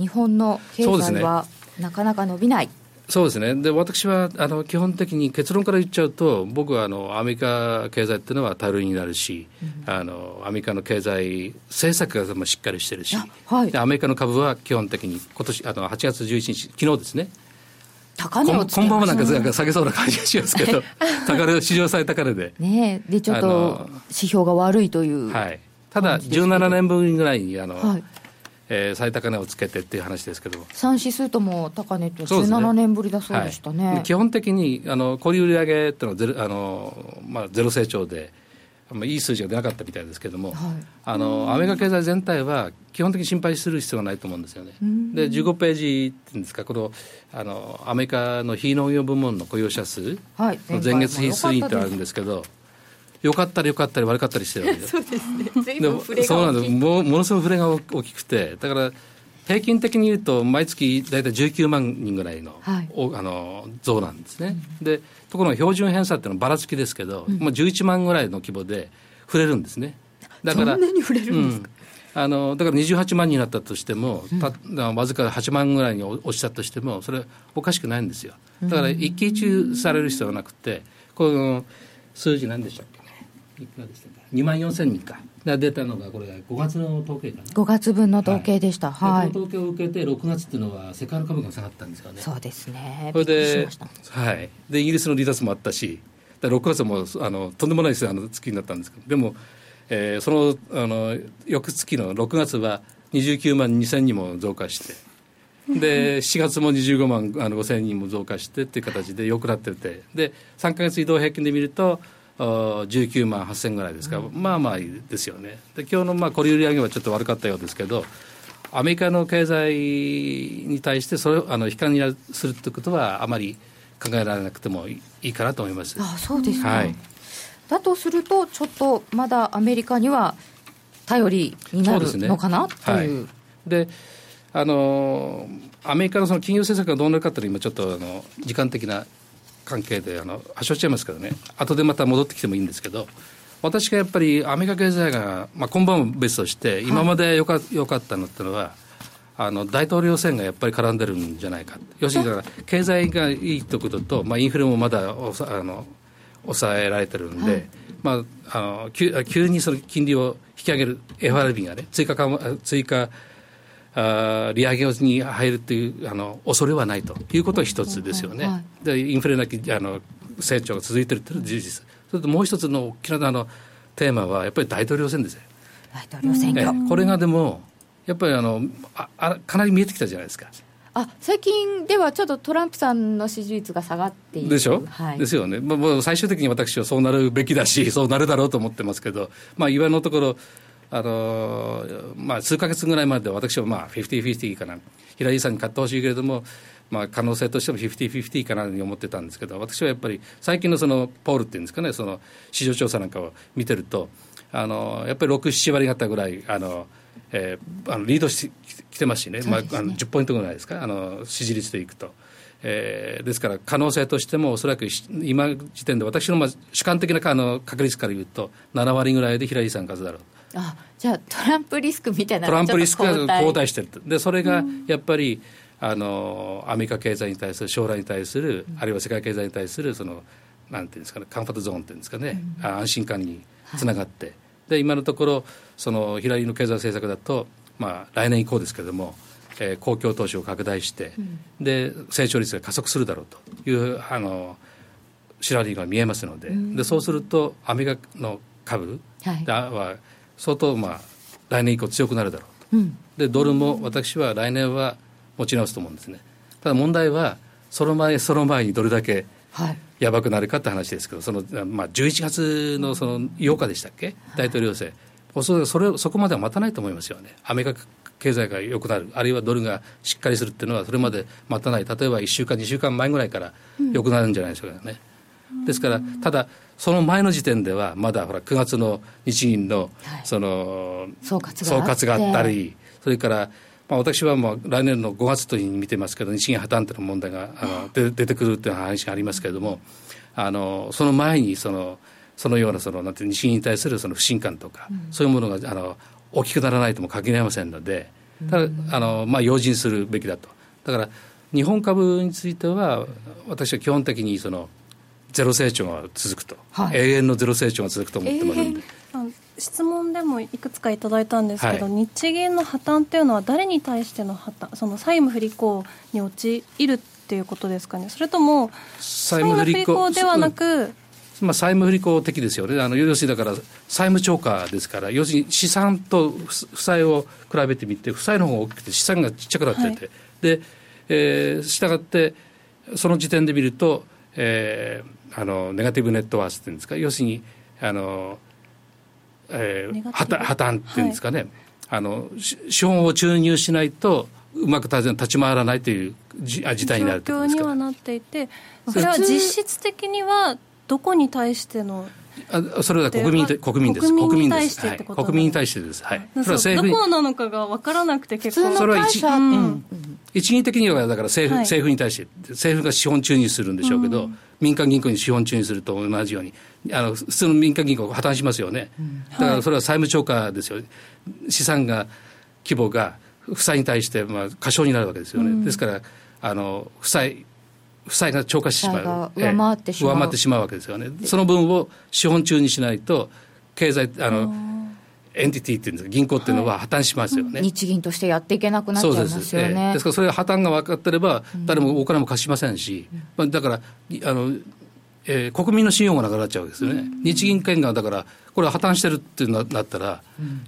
日本の経済はなかなか伸びない。そうですね。で私はあの基本的に結論から言っちゃうと僕はあのアメリカ経済っていうのは頼りになるし、うん、あのアメリカの経済政策がしっかりしてるし、はい、アメリカの株は基本的に今年あの8月11日昨日ですね。高値をつけま今晩もなんか下げそうな感じがしますけど 高値史上最高値で。ねでちょっと指標が悪いという、はい、ただ17年分ぐらいにあの、はい。えー、最高値をつけてっていう話ですけど。3指数とも高値って17年ぶりだそうでしたね、ねはい、基本的にあの小売売上っていうのはゼロあの、まあ、ゼロ成長で、まあ、いい数字が出なかったみたいですけども、はい、あのアメリカ経済全体は基本的に心配する必要はないと思うんですよね。で15ページっていうんですかこのあのアメリカの非農業部門の雇用者数の前月比推移ってあるんですけど、よかったりよかったり悪かったりしてるわけで そうですね。随分触れがそうなんです。もものすごい触れが大きくて。だから平均的に言うと毎月大体19万人ぐらいの,、はい、あの増なんですね、うん、でところが標準偏差っていうのはばらつきですけど、うん、まあ、11万ぐらいの規模で触れるんですね。だからそんなに触れるんですか、うん、あのだから28万になったとしても、うん、わずか8万ぐらいに落ちたとしてもそれおかしくないんですよ。だから一喜一憂される必要はなくてこの数字何でしたっけ？いくらでしたか？2万4千人か。が出たのがこれ5月の統計かな。5月分の統計でした。はい、この統計を受けて6月っていうのは世界の株価が下がったんですよね。そうですね。それではい。でイギリスの離脱もあったし6月もあのとんでもないあの月になったんですけど。でも、えー、そのあの翌月の6月は29万2千人も増加してで4月も25万あの5千人も増加してっていう形でよくなってて。で3か月移動平均で見ると19万8000ぐらいですから、うん、まあまあですよね。で今日のまあ小売売上はちょっと悪かったようですけど、アメリカの経済に対してそれをあの悲観にするということはあまり考えられなくてもいいかなと思います。あそうですか、はい、だとすると、ちょっとまだアメリカには頼りになるのかな、ね、という。はい、であのアメリカのその金融政策がどうなるかというのは今ちょっとあの時間的な関係であの発症しちゃいますけどね。後でまた戻ってきてもいいんですけど私がやっぱりアメリカ経済が、まあ、今晩も別として今までよか,、よかったのってのはあの大統領選がやっぱり絡んでるんじゃないか、要するにだから経済がいいということと、まあ、インフレもまだおさあの抑えられてるんで、はい、まあ、あの急急にその金利を引き上げる FRB がね、追加追加あ利上げに入るというあの恐れはないということは一つですよね。はい、でインフレなきあの成長が続いているという事実。それともう一つの大きなあのテーマはやっぱり大統領選ですよ。大統領選挙。これがでもやっぱりあのああかなり見えてきたじゃないですか。あ最近ではちょっとトランプさんの支持率が下がっているでしょ、はい、ですよね、まあ、もう最終的に私はそうなるべきだし、そうなるだろうと思ってますけど、まあ、今のところ、あのまあ、数か月ぐらいまで私はまあ50-50かな、ヒラリーさんに勝ってほしいけれども、まあ、可能性としても50-50かなと思ってたんですけど、私はやっぱり最近のそのポールっていうんですかね、その市場調査なんかを見てると、あのやっぱり6、7割方ぐらい、あのえー、あのリードしてきてますしね、ね。まあ、あの10ポイントぐらいですか、あの支持率でいくと。えー、ですから可能性としてもおそらく今時点で私のまあ主観的なあの確率から言うと7割ぐらいでヒラリーさん数だろうあじゃあトランプリスクみたいなトランプリスクが後退してる。とでそれがやっぱり、あのアメリカ経済に対する将来に対する、あるいは世界経済に対するそのなんていうんですかねカンファートゾーンっていうんですかね、うん、安心感につながって、はい、で今のところその平井の経済政策だと、まあ、来年以降ですけれども、えー、公共投資を拡大して、うん、で成長率が加速するだろうというあのシラリーが見えますので。うん、でそうするとアメリカの株は相当、まあ、来年以降強くなるだろうと、うん、でドルも私は来年は持ち直すと思うんですね。ただ問題はその前その前にどれだけ、はい。やばくなるかって話ですけど、そのまあ、11月のその8日でしたっけ、大統領選、おそらくそれそこまでは待たないと思いますよね、アメリカ経済が良くなる、あるいはドルがしっかりするっていうのは、それまで待たない、例えば1週間、2週間前ぐらいから良くなるんじゃないでしょうかね。うん、ですから、ただ、その前の時点では、まだほら9月の日銀のその、総括があったり、それからまあ、私はもう来年の5月というふうに見てますけど、日銀破綻という問題があの出出てくるという話がありますけれども、あのその前にその、そのようなそのなんて日銀に対するその不信感とか、うん、そういうものがあの大きくならないとも限りませんので、ただ、あのまあ、用心するべきだと。だから日本株については、私は基本的にそのゼロ成長が続くと、はい、永遠のゼロ成長が続くと思ってます。えー質問でもいくつかいただいたんですけど、はい、日銀の破綻っていうのは誰に対しての破綻その債務不履行に陥るっていうことですかね。それとも債務不履行ではなくまあ、債務不履行的ですよね、あの要するにだから債務超過ですから、要するに資産と負債を比べてみて、負債の方が大きくて、資産がちっちゃくなってて、はい、で、えー、したがって、その時点で見ると、えー、あのネガティブネットワースっていうんですか、要するに、あのえー、破綻破綻っていうんですかね、はい、あの資本を注入しないとうまく立ち回らないという事態になる状況にはなっていてそれは実質的にはどこに対してのあそれは国民国民です。国民に対してってこと、はい、国民に対してです。はい。それはどこなのかが分からなくて結構。それは一,、うん、一義的にはだから政府、はい、政府に対して政府が資本注入するんでしょうけど、うん、民間銀行に資本注入すると同じようにあの普通の民間銀行破綻しますよね。うん、だからそれは債務超過ですよ。資産が規模が負債に対してまあ過小になるわけですよね。ですからあの負債負債が超過してしまう、上回ってしまう、上回ってしまうわけですよね、その分を資本中にしないと、経済、あのエンティティっていうんですか、銀行っていうのは破綻しますよね、はい、日銀としてやっていけなくなっちゃいますよね。です,、えですから、それが破綻が分かってれば、誰もお金も貸しませんし、うん、だからあの、えー、国民の信用がなくなっちゃうわけですよね、うん、日銀権がだから、これは破綻してるってなったら、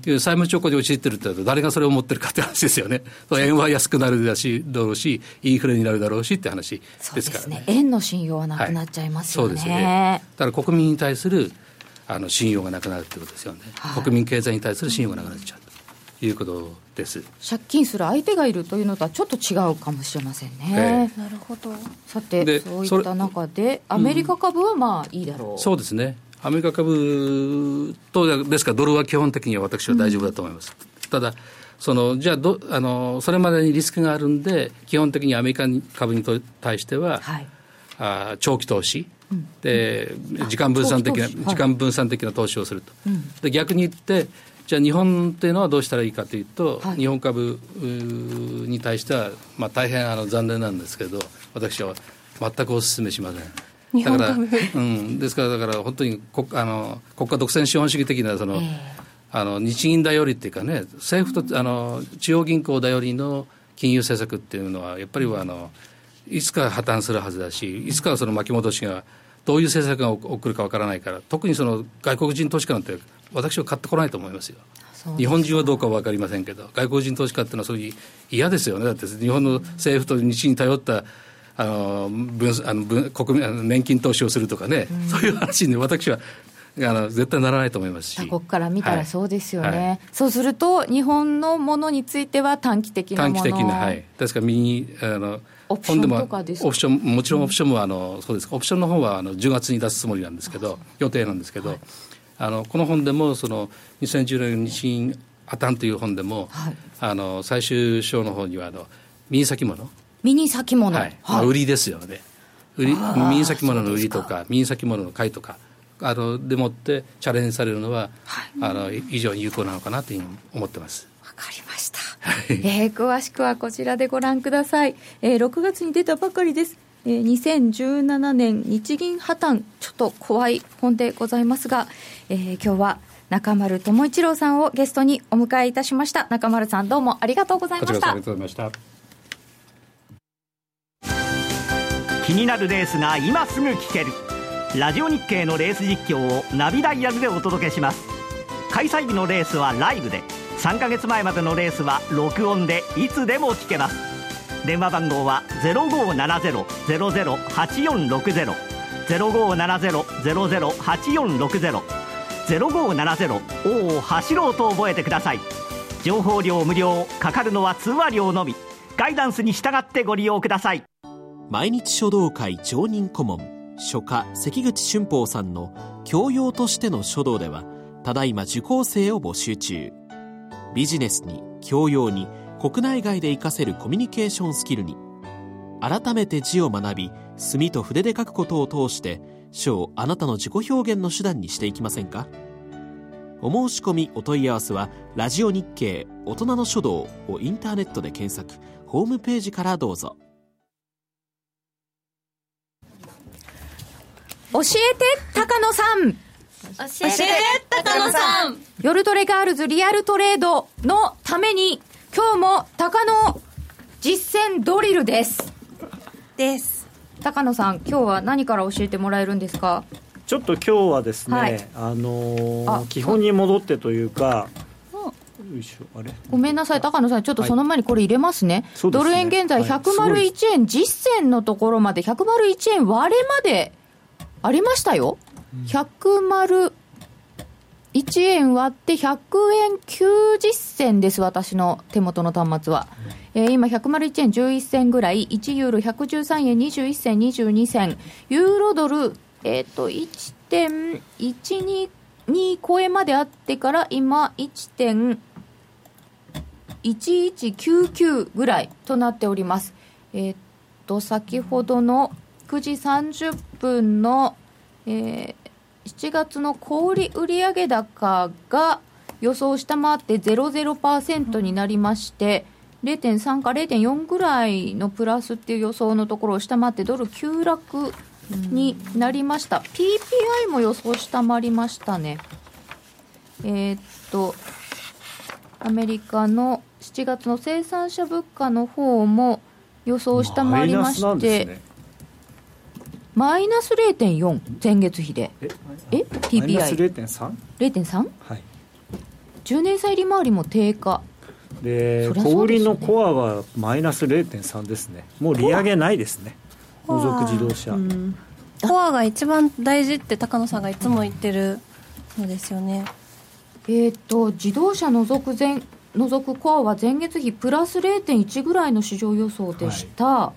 うん、債務超過に陥ってるって誰がそれを持ってるかって話ですよね、円は安くなるだしだろうし、インフレになるだろうしって話ですからね。ね。円の信用はなくなっちゃいますよね。はい、そうですね。だから国民に対するあの信用がなくなるってことですよね、はい、国民経済に対する信用がなくなっちゃうということです。借金する相手がいるというのとはちょっと違うかもしれませんね。えー、なるほど。さて、そういった中で、アメリカ株はまあいいだろう。うん、そうですね。アメリカ株と、ですからドルは基本的には私は大丈夫だと思います。うん、ただ、そのじゃあどあの、それまでにリスクがあるんで、基本的にアメリカ株に対しては、はい、あ長期投資、うん、で時間分散的な、時間分散的な投資をすると、で逆に言って、じゃあ日本っていうのはどうしたらいいかというと、はい、日本株に対しては、まあ、大変あの残念なんですけど私は全くお勧めしません。だから、うん、ですから、だから本当に国あの国家独占資本主義的なその、えー、あの日銀頼りっていうかね、政府とあの中央銀行頼りの金融政策っていうのは、やっぱりあのいつか破綻するはずだし、いつかその巻き戻しが、どういう政策が起こるかわからないから、特にその外国人投資家なんて、私は買ってこないと思いますよ。日本人はどうかは分かりませんけど、外国人投資家っていうのは、そういう嫌ですよね、だって日本の政府と日に頼ったあの分あの分国民年金投資をするとかね、うん、そういう話に私はあの絶対ならないと思いますし。他国から見たらそうですよね、はい。はい、そうすると日本のものについては短期的な短期的なはい。確か右あのオプションとかですオプションもちろんオプションもあの、そうです。オプションの方はあの10月に出すつもりなんですけど予定なんですけど、はい、あのこの本でもその2010年日銀破綻という本でも、はい、あの最終章の方にはあの右先物。右先物、はい。まあ、売りですよね。売り右先物の売りとか右先物の買いとかあのでもってチャレンジされるのは、はい、あの非常に有効なのかなというふうに思ってます。わかりました、えー、詳しくはこちらでご覧ください、えー、6月に出たばかりです、えー、2017年日銀破綻。ちょっと怖い本でございますが、えー、今日は中丸智一郎さんをゲストにお迎えいたしました。中丸さんどうもありがとうございました。ありがとうございました。気になるレースが今すぐ聞ける。ラジオ日経のレース実況をナビダイヤルでお届けします。開催日のレースはライブで3ヶ月前までのレースは録音でいつでも聞けます。電話番号は0570-008460 0570-008460 0570を走ろうと覚えてください。情報量無料かかるのは通話料のみ。ガイダンスに従ってご利用ください。毎日書道会常任顧問。書家関口俊宝さんの教養としての書道ではただいま受講生を募集中。ビジネスに教養に国内外で活かせるコミュニケーションスキルに改めて字を学び墨と筆で書くことを通して書をあなたの自己表現の手段にしていきませんか？お申し込みお問い合わせは「ラジオ日経大人の書道」をインターネットで検索ホームページからどうぞ。教えて高野さん。教えて。高野さん。夜トレガールズリアルトレードのために今日も高野実践ドリルです。です。高野さん今日は何から教えてもらえるんですか？ちょっと今日はですね、はい、あのー、基本に戻ってというかごめんなさい、高野さん、ちょっとその前にこれ入れますね、はい、ドル円現在101円実践のところまで、101円割れまでありましたよ。101円割って100円90銭です、私の手元の端末は。えー、今、101円11銭ぐらい、1ユーロ113円21銭22銭、ユーロドル、えっ、ー、と、1.12超えまであってから、今、1.1199ぐらいとなっております。えっ、ー、と、先ほどの9時30分の、えー、7月の小売売上高が予想を下回って00%になりまして、0.3か0.4ぐらいのプラスっていう予想のところを下回ってドル急落になりました、PPI も予想下回りましたね。えー、っとアメリカの7月の生産者物価の方も予想下回りまして、マイナス0.4前月比で。え？え？PPI マイナス 0.3? 0.3? はい。10年債利回りも低下。で小売りのコアはマイナス0.3ですね。もう利上げないですね。付属自動車、コアが一番大事って高野さんがいつも言ってるのですよね。えっ、と自動車除く前除くコアは前月比プラス0.1ぐらいの市場予想でした、は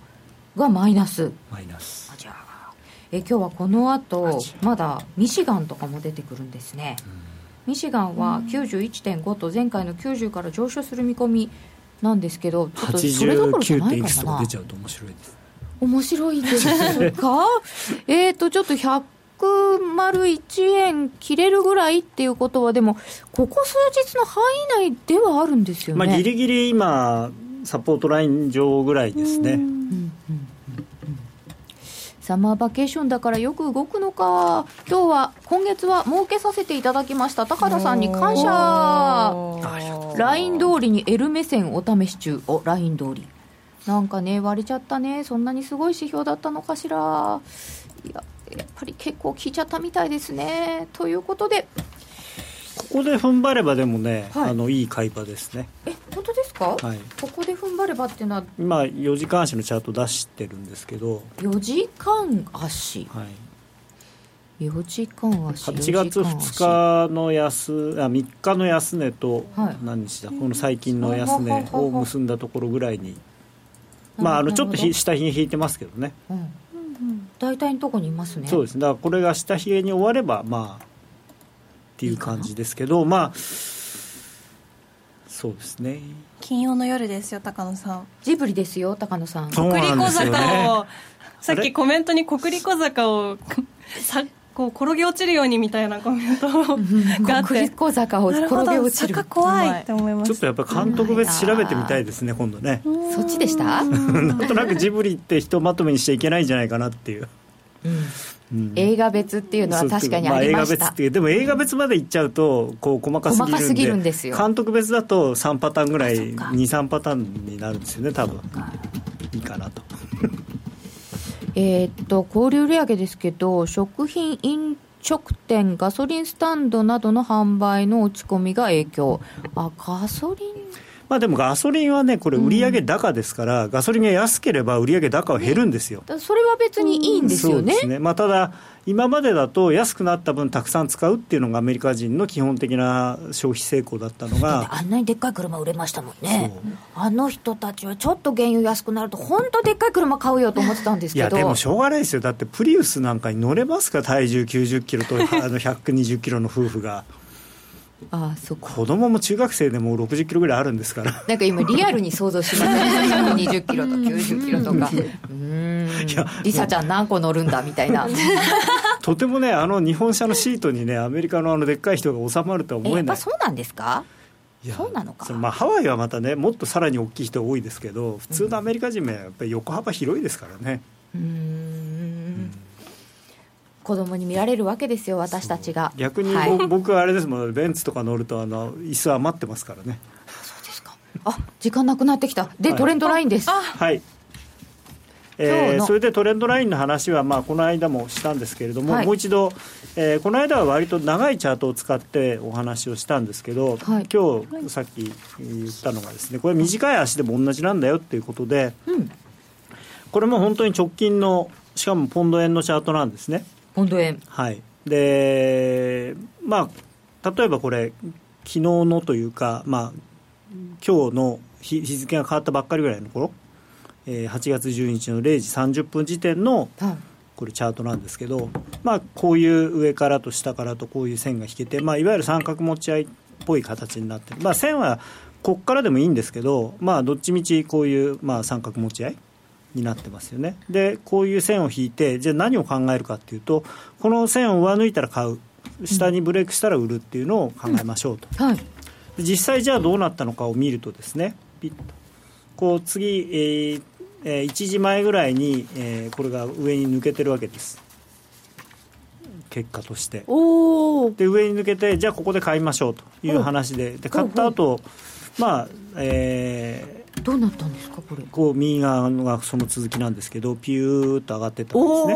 い、がマイナス。マイナスえ今日はこの後まだミシガンとかも出てくるんですね、ミシガンは91.5と前回の90から上昇する見込みなんですけどちょっとそれどころじゃないかな。出ちゃうと面白いです。面白いです。か えっとちょっと100 101円切れるぐらいっていうことは、でも、ここ数日の範囲内ではあるんですよね。まあ、ギリギリ今、サポートライン上ぐらいですね。サマーバケーションだからよく動くのか。今日は今月は儲けさせていただきました。高田さんに感謝。LINE 通。りに L 目線お試し中。お LINE 通り。なんかね割れちゃったね。そんなにすごい指標だったのかしら。いややっぱり結構効いちゃったみたいですね。ということでここで踏ん張ればでもね、はい、あのいい買い場ですね。え本当ですか、はい、ここで踏ん張ればっていうのは？今4時間足のチャート出してるんですけど。4時間足。はい。4時間足8月2日の安あ3日の安値と何日だ、はい、この最近の安値を結んだところぐらいに。まああのちょっと下ひげ引いてますけどね、うん、大体のとこにいますね。そうです。だからこれが下ひげに終わればまあっていう感じですけどまあそうですね。金曜の夜ですよ高野さん。ジブリですよ高野さん。国立小坂をさっきコメントに国立小坂をさこう転げ落ちるようにみたいなコメントがあって。国立小坂を転げ落ちる。怖いって思います。ちょっとやっぱ監督別調べてみたいですね今度ね。そっちでした？なんとなくジブリってひとまとめにしちゃいけないんじゃないかなっていう、うん映画別っていうのは確かにありました、まあ、映画別っていう。でも映画別までいっちゃうとこう細かすぎるんで細かすぎるんですよ。監督別だと3パターンぐらい23パターンになるんですよね多分。いいかなと。えっと小売売上ですけど食品飲食店ガソリンスタンドなどの販売の落ち込みが影響。あガソリンまあ、でもガソリンはね、これ、売上高ですから、うん、ガソリンが安ければ売上高は減るんですよ。それは別にいいんですよね。そうですね。まあ、ただ今までだと安くなった分たくさん使うっていうのがアメリカ人の基本的な消費成功だったのがあんなにでっかい車売れましたもんね。あの人たちはちょっと原油安くなると本当でっかい車買うよと思ってたんですけど。いやでもしょうがないですよ。だってプリウスなんかに乗れますか？体重90キロとあの120キロの夫婦が。ああそ子供も中学生でも60キロぐらいあるんですから。なんか今リアルに想像しますね120キロと90キロとか。うん。いやリサちゃん何個乗るんだみたいな。とてもねあの日本車のシートにねアメリカのあのでっかい人が収まるとは思えない。やっぱそうなんですか？そうなのか？まあ、ハワイはまたねもっとさらに大きい人多いですけど普通のアメリカ人はやっぱり横幅広いですからね。うん子供に見られるわけですよ私たちが。逆に、はい、僕はあれですもん。ベンツとか乗るとあの椅子余ってますからね。そうですか。あ時間なくなってきた。で、はい、トレンドラインです。はい。えー、それでトレンドラインの話は、まあ、この間もしたんですけれども、はい、もう一度、えー、この間は割と長いチャートを使ってお話をしたんですけど、はい、今日さっき言ったのがですねこれ短い足でも同じなんだよっていうことで、うん、これも本当に直近のしかもポンド円のチャートなんですね。ポンド円はい。でまあ例えばこれ昨日のというかまあ今日の日付が変わったばっかりぐらいの頃、えー、8月12日の0時30分時点の、これチャートなんですけど、まあ、こういう上からと下からとこういう線が引けて、まあ、いわゆる三角持ち合いっぽい形になってる、まあ、線はここからでもいいんですけど、まあ、どっちみちこういう、まあ、三角持ち合いになってますよね。でこういう線を引いてじゃあ何を考えるかっていうとこの線を上抜いたら買う。下にブレイクしたら売るっていうのを考えましょうと、うん。はい、実際じゃあどうなったのかを見るとですねピッと。こう次、えーえー、1時前ぐらいに、えー、これが上に抜けてるわけです。結果として。で上に抜けてじゃあここで買いましょうという話で。で買った後まあえー、どうなったんですかこれ？こう右側がその続きなんですけどピューッと上がってったんですね。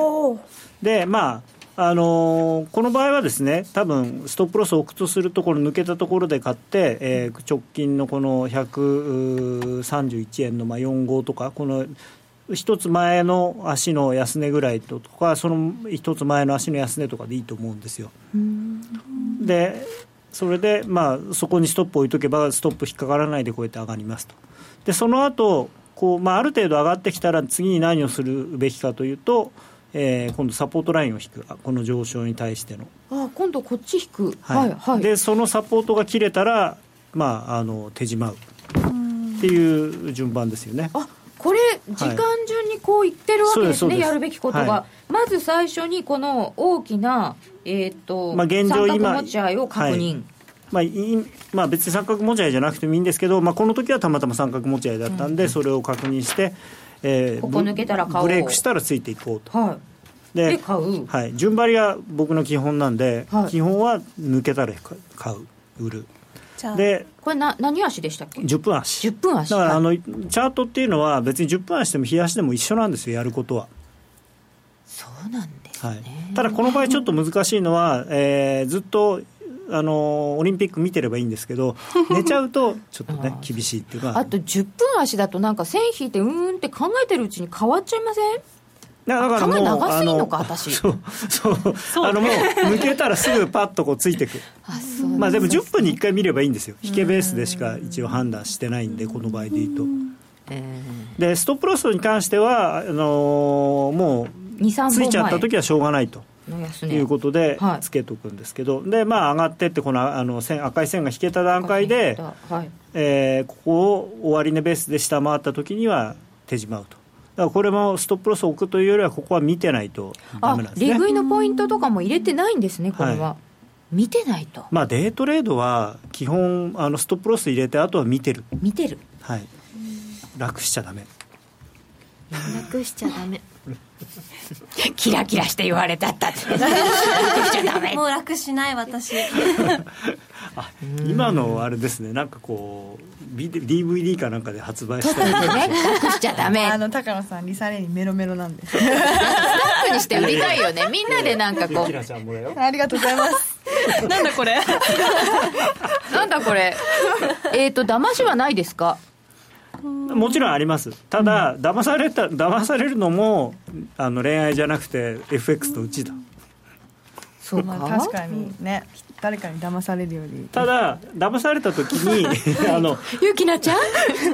でまああのー、この場合はですね多分ストップロスを置くとするところ抜けたところで買って、えー、直近のこの131円のまあ45とかこの一つ前の足の安値ぐらいとかその一つ前の足の安値とかでいいと思うんですよ。でそれで、まあ、そこにストップ置いとけばストップ引っかからないでこうやって上がりますと。でその後こう、まあ、ある程度上がってきたら次に何をするべきかというと、えー、今度サポートラインを引く。この上昇に対しての。あ今度こっち引く、はい、はい、でそのサポートが切れたら、まあ、あの手締まう。っていう順番ですよね。あこれ、時間順にこういってるわけですね、はい、やるべきことが、はい、まず最初にこの大きな、えーとまあ、現状今持ち合いを確認。はい。まあいまあ、別に三角持ち合いじゃなくてもいいんですけど、まあ、この時はたまたま三角持ち合いだったんで、うん、それを確認して、えー、ここ抜けたら買おう。ブレイクしたらついていこうと。はい。で買う、はい、順張りが僕の基本なんで、はい、基本は抜けたら買う。売るでこれな何足でしたっけ？10分足。10分足だからあの、チャートっていうのは別に10分足でも日足でも一緒なんですよやることは。そうなんですね、はい、ただこの場合ちょっと難しいのは、えー、ずっとあのオリンピック見てればいいんですけど 寝ちゃうとちょっとね厳しいっていうか。あと10分足だとなんか線引いてうーんって考えてるうちに変わっちゃいません？だからもう長すぎのか私。そうそう。あのもう抜けたらすぐパッとこうついてく。あそうまあでも10分に1回見ればいいんですよ。引けベースでしか一応判断してないんでこの場合で言うと。でストップロスに関してはあのー、もうついちゃった時はしょうがないと。いうことでつけとくんですけど、はい、でまあ上がってってこのあの線赤い線が引けた段階で、はい、えー、ここを終値ベースで下回った時には手締まうとこれもストップロスを置くというよりは、ここは見てないとだめなんですね。利食いのポイントとかも入れてないんですね、これは。はい、見てないと。まあ、デイトレードは基本、あのストップロス入れて、あとは見てる。見てる。はい。楽しちゃだめ。楽しちゃだめ。キラキラして言われたった。っ てもう楽しない私。あ今のあれですね。なんかこう DVD かなんかで発売したね。楽しちゃダメ。あの高野さんリサレーにメロメロなんです。スタッフにして売りたいよね。みんなでなんかこう。ありがとうございます。なんだこれ。なんだこれ。えっ、ー、と騙しはないですか？もちろんあります。ただ、うん、騙された騙されるのもあの恋愛じゃなくて FX とうちだ。そうか。確かにね誰かに騙されるより。ただ騙された時に あのゆきなちゃん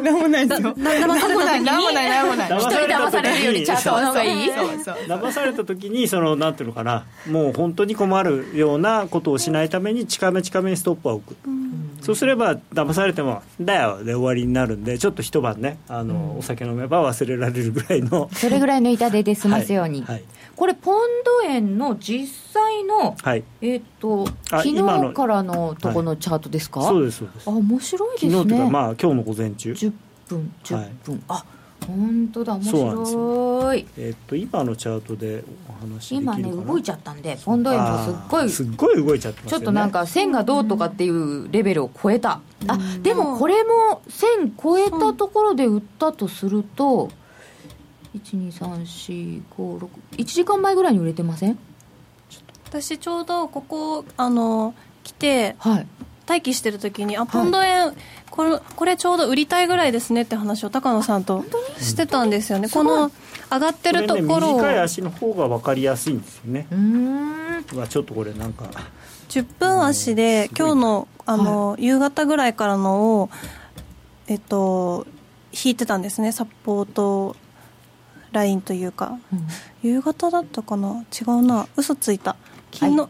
何もないですよ。騙された時に。何もない何もない。一人騙されるよりちゃんとの方がいい。騙された時にそのなんていうのかな。もう本当に困るようなことをしないために近め近めにストップは置く、うん。そうすれば騙されても「だよ」で終わりになるんでちょっと一晩ねあの、うん、お酒飲めば忘れられるぐらいの。それぐらいの痛手で済ますように、はいはい、これポンド円の実際の、はい、えっ、ー、と昨日からのとこのチャートですか、そうですそうです。あ面白いですね。昨日というかまあ今日の午前中。10分10分、あ本当だ面白い。えっと今のチャートでお話今ね動いちゃったんでポンド円もすっごいすっごい動いちゃってます、ね、ちょっとなんか線がどうとかっていうレベルを超えた、うん、あでもこれも線超えたところで売ったとすると、うん、1234561時間前ぐらいに売れてません？私ちょうどここあの来て、はい、待機してる時にあポンド円、はい、これこれちょうど売りたいぐらいですねって話を高野さんとしてたんですよね。この上がってるところを、ね、短い足の方が分かりやすいんですよね。うん。ちょっとこれなんか。10分足で今日のあの、はい、夕方ぐらいからのをえっと引いてたんですね。サポートラインというか、うん、夕方だったかな？違うな。嘘ついた。昨日、は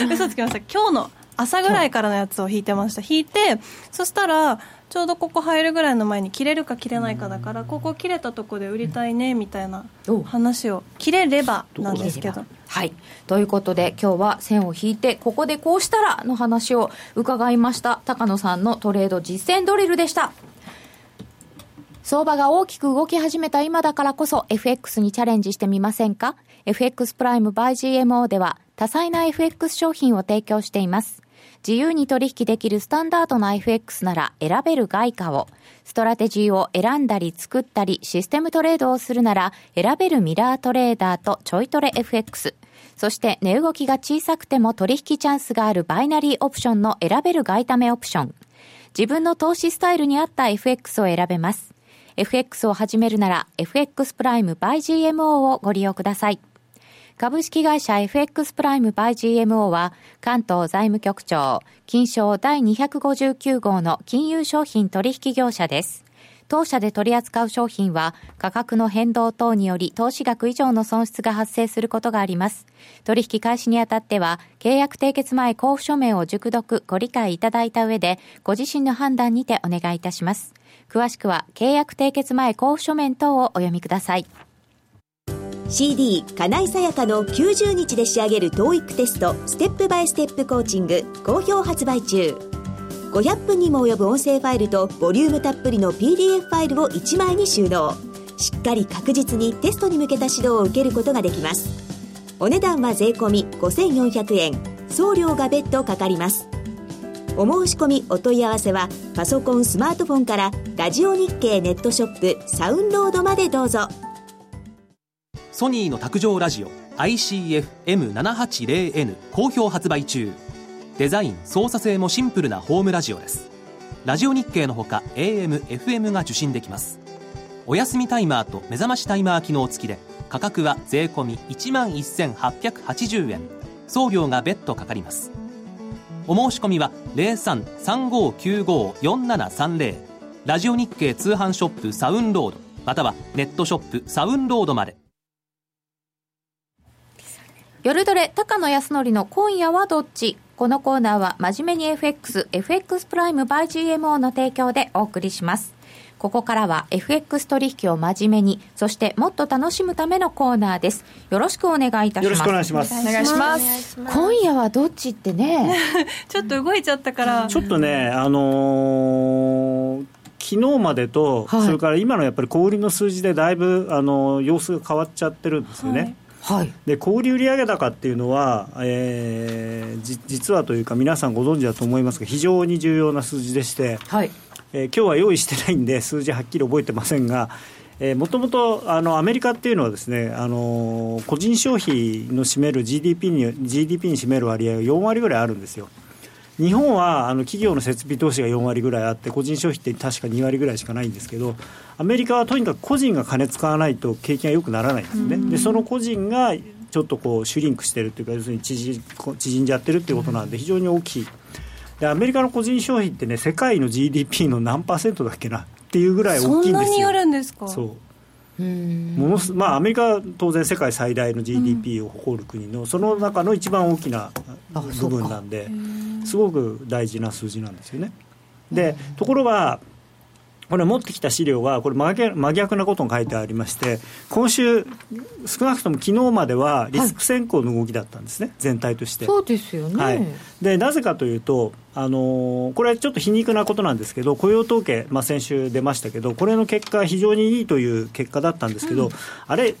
い、嘘つきました。今日の朝ぐらいからのやつを引いてました。引いてそしたらちょうどここ入るぐらいの前に切れるか切れないかだからここ切れたとこで売りたいねみたいな話を切れればなんですけど。はい。ということで今日は線を引いてここでこうしたらの話を伺いました。高野さんのトレード実践ドリルでした相場が大きく動き始めた今だからこそ FX にチャレンジしてみませんか？FX プライム by GMO では多彩な FX 商品を提供しています。自由に取引できるスタンダードな FX なら選べる外為、ストラテジーを選んだり作ったりシステムトレードをするなら選べるミラートレーダーとちょいトレ FX。そして値動きが小さくても取引チャンスがあるバイナリーオプションの選べる外為オプション。自分の投資スタイルに合った FX を選べます。FX を始めるなら FX プライム by GMO をご利用ください。株式会社 FX プライムバイ GMO は関東財務局長金賞第259号の金融商品取引業者です。当社で取り扱う商品は価格の変動等により投資額以上の損失が発生することがあります。取引開始にあたっては契約締結前交付書面を熟読ご理解いただいた上でご自身の判断にてお願いいたします。詳しくは契約締結前交付書面等をお読みください。CD 金井さやかの90日で仕上げる TOEIC テストステップバイステップコーチング好評発売中。500分にも及ぶ音声ファイルとボリュームたっぷりの PDF ファイルを1枚に収納。しっかり確実にテストに向けた指導を受けることができます。お値段は税込5400円。送料が別途かかります。お申し込みお問い合わせはパソコンスマートフォンからラジオ日経ネットショップサウンロードまでどうぞ。ソニーの卓上ラジオ ICF-M780N 好評発売中。デザイン操作性もシンプルなホームラジオです。ラジオ日経のほか AM、FM が受信できます。お休みタイマーと目覚ましタイマー機能付きで価格は税込1万1880円。送料が別途かかります。お申し込みは0335954730ラジオ日経通販ショップサウンロードまたはネットショップサウンロードまで。夜トレ高野康則の今夜はどっち？このコーナーは真面目に FX、FX プライム by GMO の提供でお送りします。ここからは FX 取引を真面目に、そしてもっと楽しむためのコーナーです。よろしくお願いいたします。よろしくお願いします。お願いします。今夜はどっちってね。ちょっと動いちゃったから。ちょっとね、あのー昨日までと、はい、それから今のやっぱり小売りの数字でだいぶあの様子が変わっちゃってるんですよね。はい、で小売売上高っていうのは、えー、実はというか皆さんご存知だと思いますが非常に重要な数字でして、はいえー、今日は用意してないんで数字はっきり覚えてませんがもともとアメリカっていうのはですね、あの個人消費の占める GDP に GDP に占める割合が4割ぐらいあるんですよ。日本はあの企業の設備投資が4割ぐらいあって、個人消費って確か2割ぐらいしかないんですけど、アメリカはとにかく個人が金使わないと景気が良くならないんですね。でその個人がちょっとこうシュリンクしてるっていうか要するに縮縮んじゃってるっていうことなんで非常に大きいでアメリカの個人消費ってね世界の GDP の何パーセントだっけなっていうぐらい大きいんですよ。そんなにあるんですか？そう。ものすまあ、アメリカは当然世界最大の GDP を誇る国の、その中の一番大きな部分なんですごく大事な数字なんですよね。でところがこれ持ってきた資料がこれ真逆なことが書いてありまして今週少なくとも昨日まではリスク先行の動きだったんですね、はい、全体として。そうですよね、はい、でなぜかというとあのこれはちょっと皮肉なことなんですけど雇用統計、まあ、先週出ましたけどこれの結果非常にいいという結果だったんですけど、うん、あれい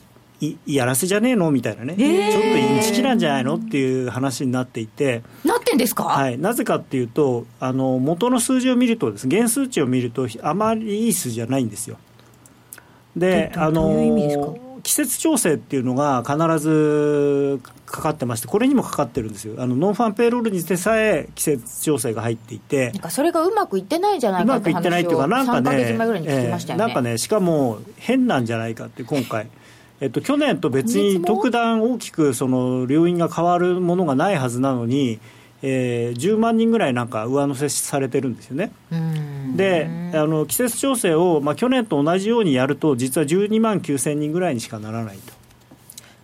やらせじゃねえの？みたいなね、え。ー、ちょっとインチキなんじゃないの？っていう話になっていて、なってんですか、はい、なぜかっていうと、あの元の数字を見るとです、原数値を見ると、あまりいい数字じゃないんですよ。で、あの季節調整っていうのが必ずかかってまして、これにもかかってるんですよ、あのノンファンペイロールにでさえ季節調整が入っていて、なんかそれがうまくいってないんじゃないかって話を、うまくいってないっていうか、なんかね、ね。えー、なんかね、しかも変なんじゃないかって、今回。えっと、去年と別に特段大きくその両因が変わるものがないはずなのに、えー、10万人ぐらいなんか上乗せされてるんですよね。であの季節調整を、まあ、去年と同じようにやると実は12万9000人ぐらいにしかならないと。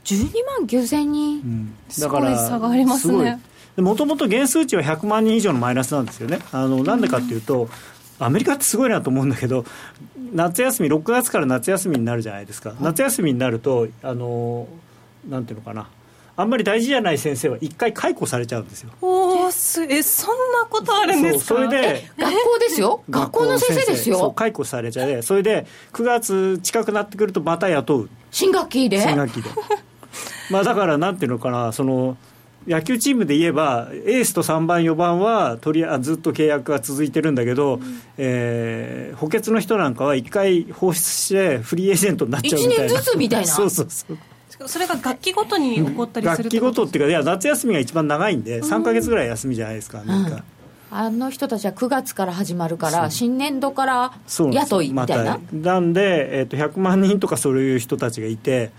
12万9000人、うん、だから差がありますねもともと原数値は100万人以上のマイナスなんですよね。あのなんでかっていうと、アメリカってすごいなと思うんだけど、夏休み、6月から夏休みになるじゃないですか、夏休みになると、あのなんていうのかな、あんまり大事じゃない先生は一回解雇されちゃうんですよ。おすえそんなことあるんですか？それで学校ですよ？学校の先生ですよ？解雇されちゃう。それで9月近くなってくるとまた雇う。新学期で？新学期で。まあだからなんていうのかなその野球チームで言えば、エースと3番、4番はとりあずっと契約が続いてるんだけど、うん、えー、補欠の人なんかは1回放出して、フリーエージェントになっちゃうみたいな。1年ずつみたいな？そうそうそう。それが学期ごとに起こったりする学期ごとっていうか、いや、夏休みが一番長いんで、3か月ぐらい休みじゃないですか、な。ん。か。あの人たちは9月から始まるから、新年度から雇いみたいな？ま、なんで、えーと、100万人とかそういう人たちがいて、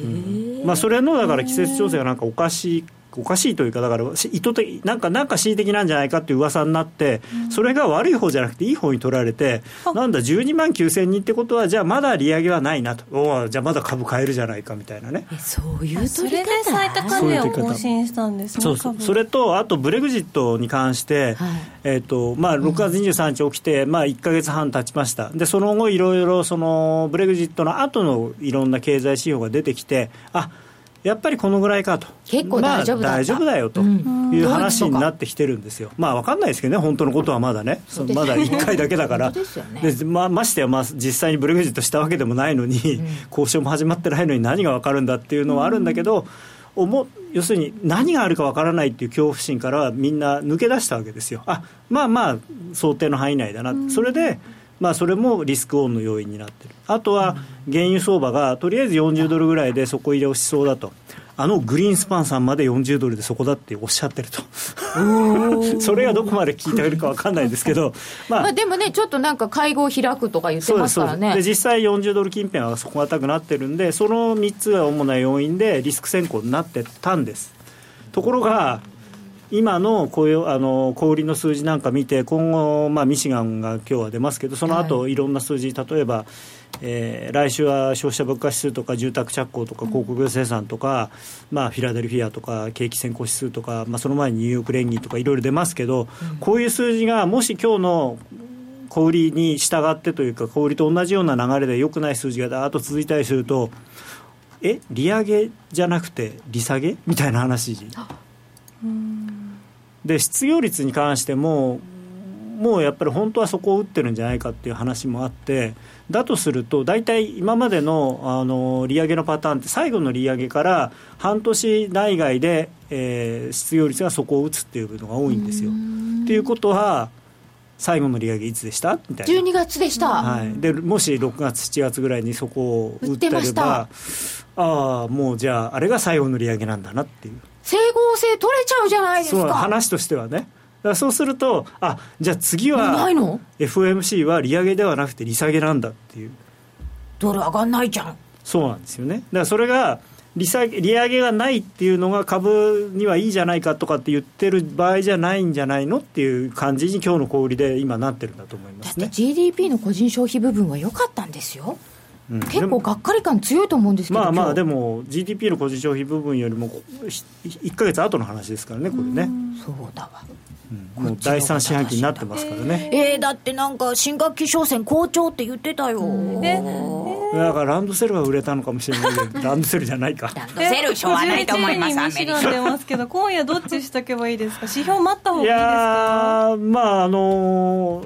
うん、まあ、それのだから季節調整がなんかおかしおかしいというかだから意図的なんかなんか恣意的なんじゃないかっていう噂になって、うん、それが悪い方じゃなくていい方に取られてなんだ12万9000人ってことはじゃあまだ利上げはないなと。おじゃあまだ株買えるじゃないかみたいなね。そういうそれで最高値を更新したんですねそうそう。それとあとブレグジットに関して、はい、えーとまあ、6月23日起きて、まあ、1か月半経ちました。でその後いろいろそのブレグジットの後のいろんな経済指標が出てきてあやっぱりこのぐらいかと、結構大丈夫だ、まあ、大丈夫だよという話になってきてるんですよ、まあ分かんないですけどね、本当のことはまだね、まだ1回だけだから、でまましてや、まあ、実際にブレグジットしたわけでもないのに、交渉も始まってないのに何が分かるんだっていうのはあるんだけど、思要するに何があるか分からないっていう恐怖心からはみんな抜け出したわけですよ、あまあまあ、想定の範囲内だな、それで、まあ、それもリスクオンの要因になってる、あとは原油相場がとりあえず40ドルぐらいで底入れをしそうだと。あのグリーンスパンさんまで40ドルでそこだっておっしゃってると。それがどこまで聞いてるか分かんないですけど、まあ、まあでもね、ちょっとなんか会合開くとか言ってますからね。で実際40ドル近辺は底堅くなってるんで、その3つが主な要因でリスク先行になってたんです。ところが今の雇用あの小売りの数字なんか見て、今後、まあ、ミシガンが今日は出ますけど、その後、い。ろんな数字、例えば、えー、来週は消費者物価指数とか住宅着工とか広告生産とか、うん、まあ、フィラデルフィアとか景気先行指数とか、まあ、その前にニューヨーク連銀とかいろいろ出ますけど、うん、こういう数字がもし今日の小売りに従ってというか小売りと同じような流れで良くない数字がだーっと続いたりするとえ利上げじゃなくて利下げ？みたいな話。うんで失業率に関してももうやっぱり本当はそこを打ってるんじゃないかっていう話もあってだとすると大体今までのあの利上げのパターンって最後の利上げから半年内外で、えー、失業率がそこを打つっていうのが多いんですよ。っていうことは最後の利上げいつでした？みたいな。12月でした、はい、でもし6月7月ぐらいにそこを打ってればああもうじゃああれが最後の利上げなんだなっていう整合性取れちゃうじゃないですか。話としてはね。そうするとあじゃあ次は FOMC は利上げではなくて利下げなんだっていう。ドル上がんないじゃん。そうなんですよね。だからそれが利下げ利上げがないっていうのが株にはいいじゃないかとかって言ってる場合じゃないんじゃないのっていう感じに今日の小売りで今なってるんだと思いますね。GDP の個人消費部分は良かったんですようん、結構がっかり感強いと思うんですけどまあまあでも GDP の個人消費部分よりも1か月後の話ですからねこれね。そうだわ。もう第三四半期になってますからね。えー、だってなんか新学期商戦好調って言ってたよ。えー、だからランドセルは売れたのかもしれないけど ランドセルじゃないか。ランドセルしょうがないと思いますアメリカ。出ますけど今夜どっちしとけばいいですか？指標待った方がいいですか？いやまああの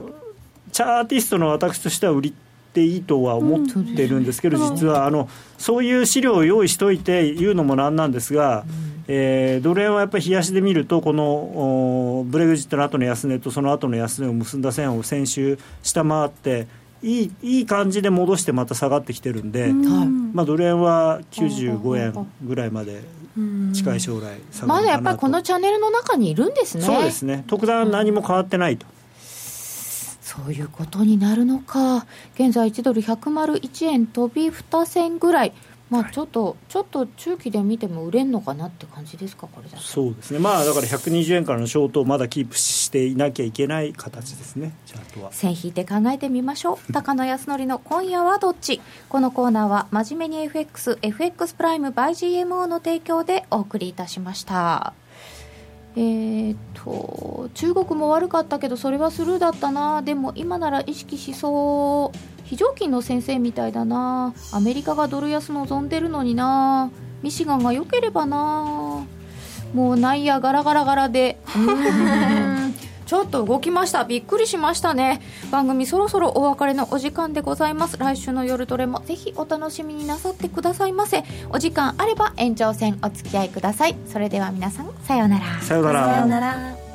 チャーティストの私としては売りていいとは思ってるんですけど、実はあのそういう資料を用意しておいて言うのもなんなんですが、えー、ドル円はやっぱり冷やしで見ると、このブレグジットの後の安値とその後の安値を結んだ線を先週下回って、いいいい感じで戻してまた下がってきてるんで、まあ、ドル円は95円ぐらいまで近い将来下がるまだやっぱりこのチャンネルの中にいるんですね。そうですね。特段何も変わってないと。そういうことになるのか。現在1ドル101円飛び2銭ぐらい。まあ、ちょっと、ちょっと中期で見ても売れんのかなって感じですか、これだそうですね、まあ、だから120円からのショートをまだキープしていなきゃいけない形ですね、チャートは。線引いて考えてみましょう、高野康則の今夜はどっち、このコーナーは、真面目に FX、FX プライム by GMO の提供でお送りいたしました。えーと、中国も悪かったけどそれはスルーだったな。でも今なら意識しそう。非常勤の先生みたいだな。アメリカがドル安望んでるのにな。ミシガンが良ければな。もうナイアガラガラガラで。ちょっと動きました。びっくりしましたね。番組そろそろお別れのお時間でございます。来週の夜トレもぜひお楽しみになさってくださいませ。お時間あれば延長戦お付き合いください。それでは皆さんさようなら。さようなら。さようなら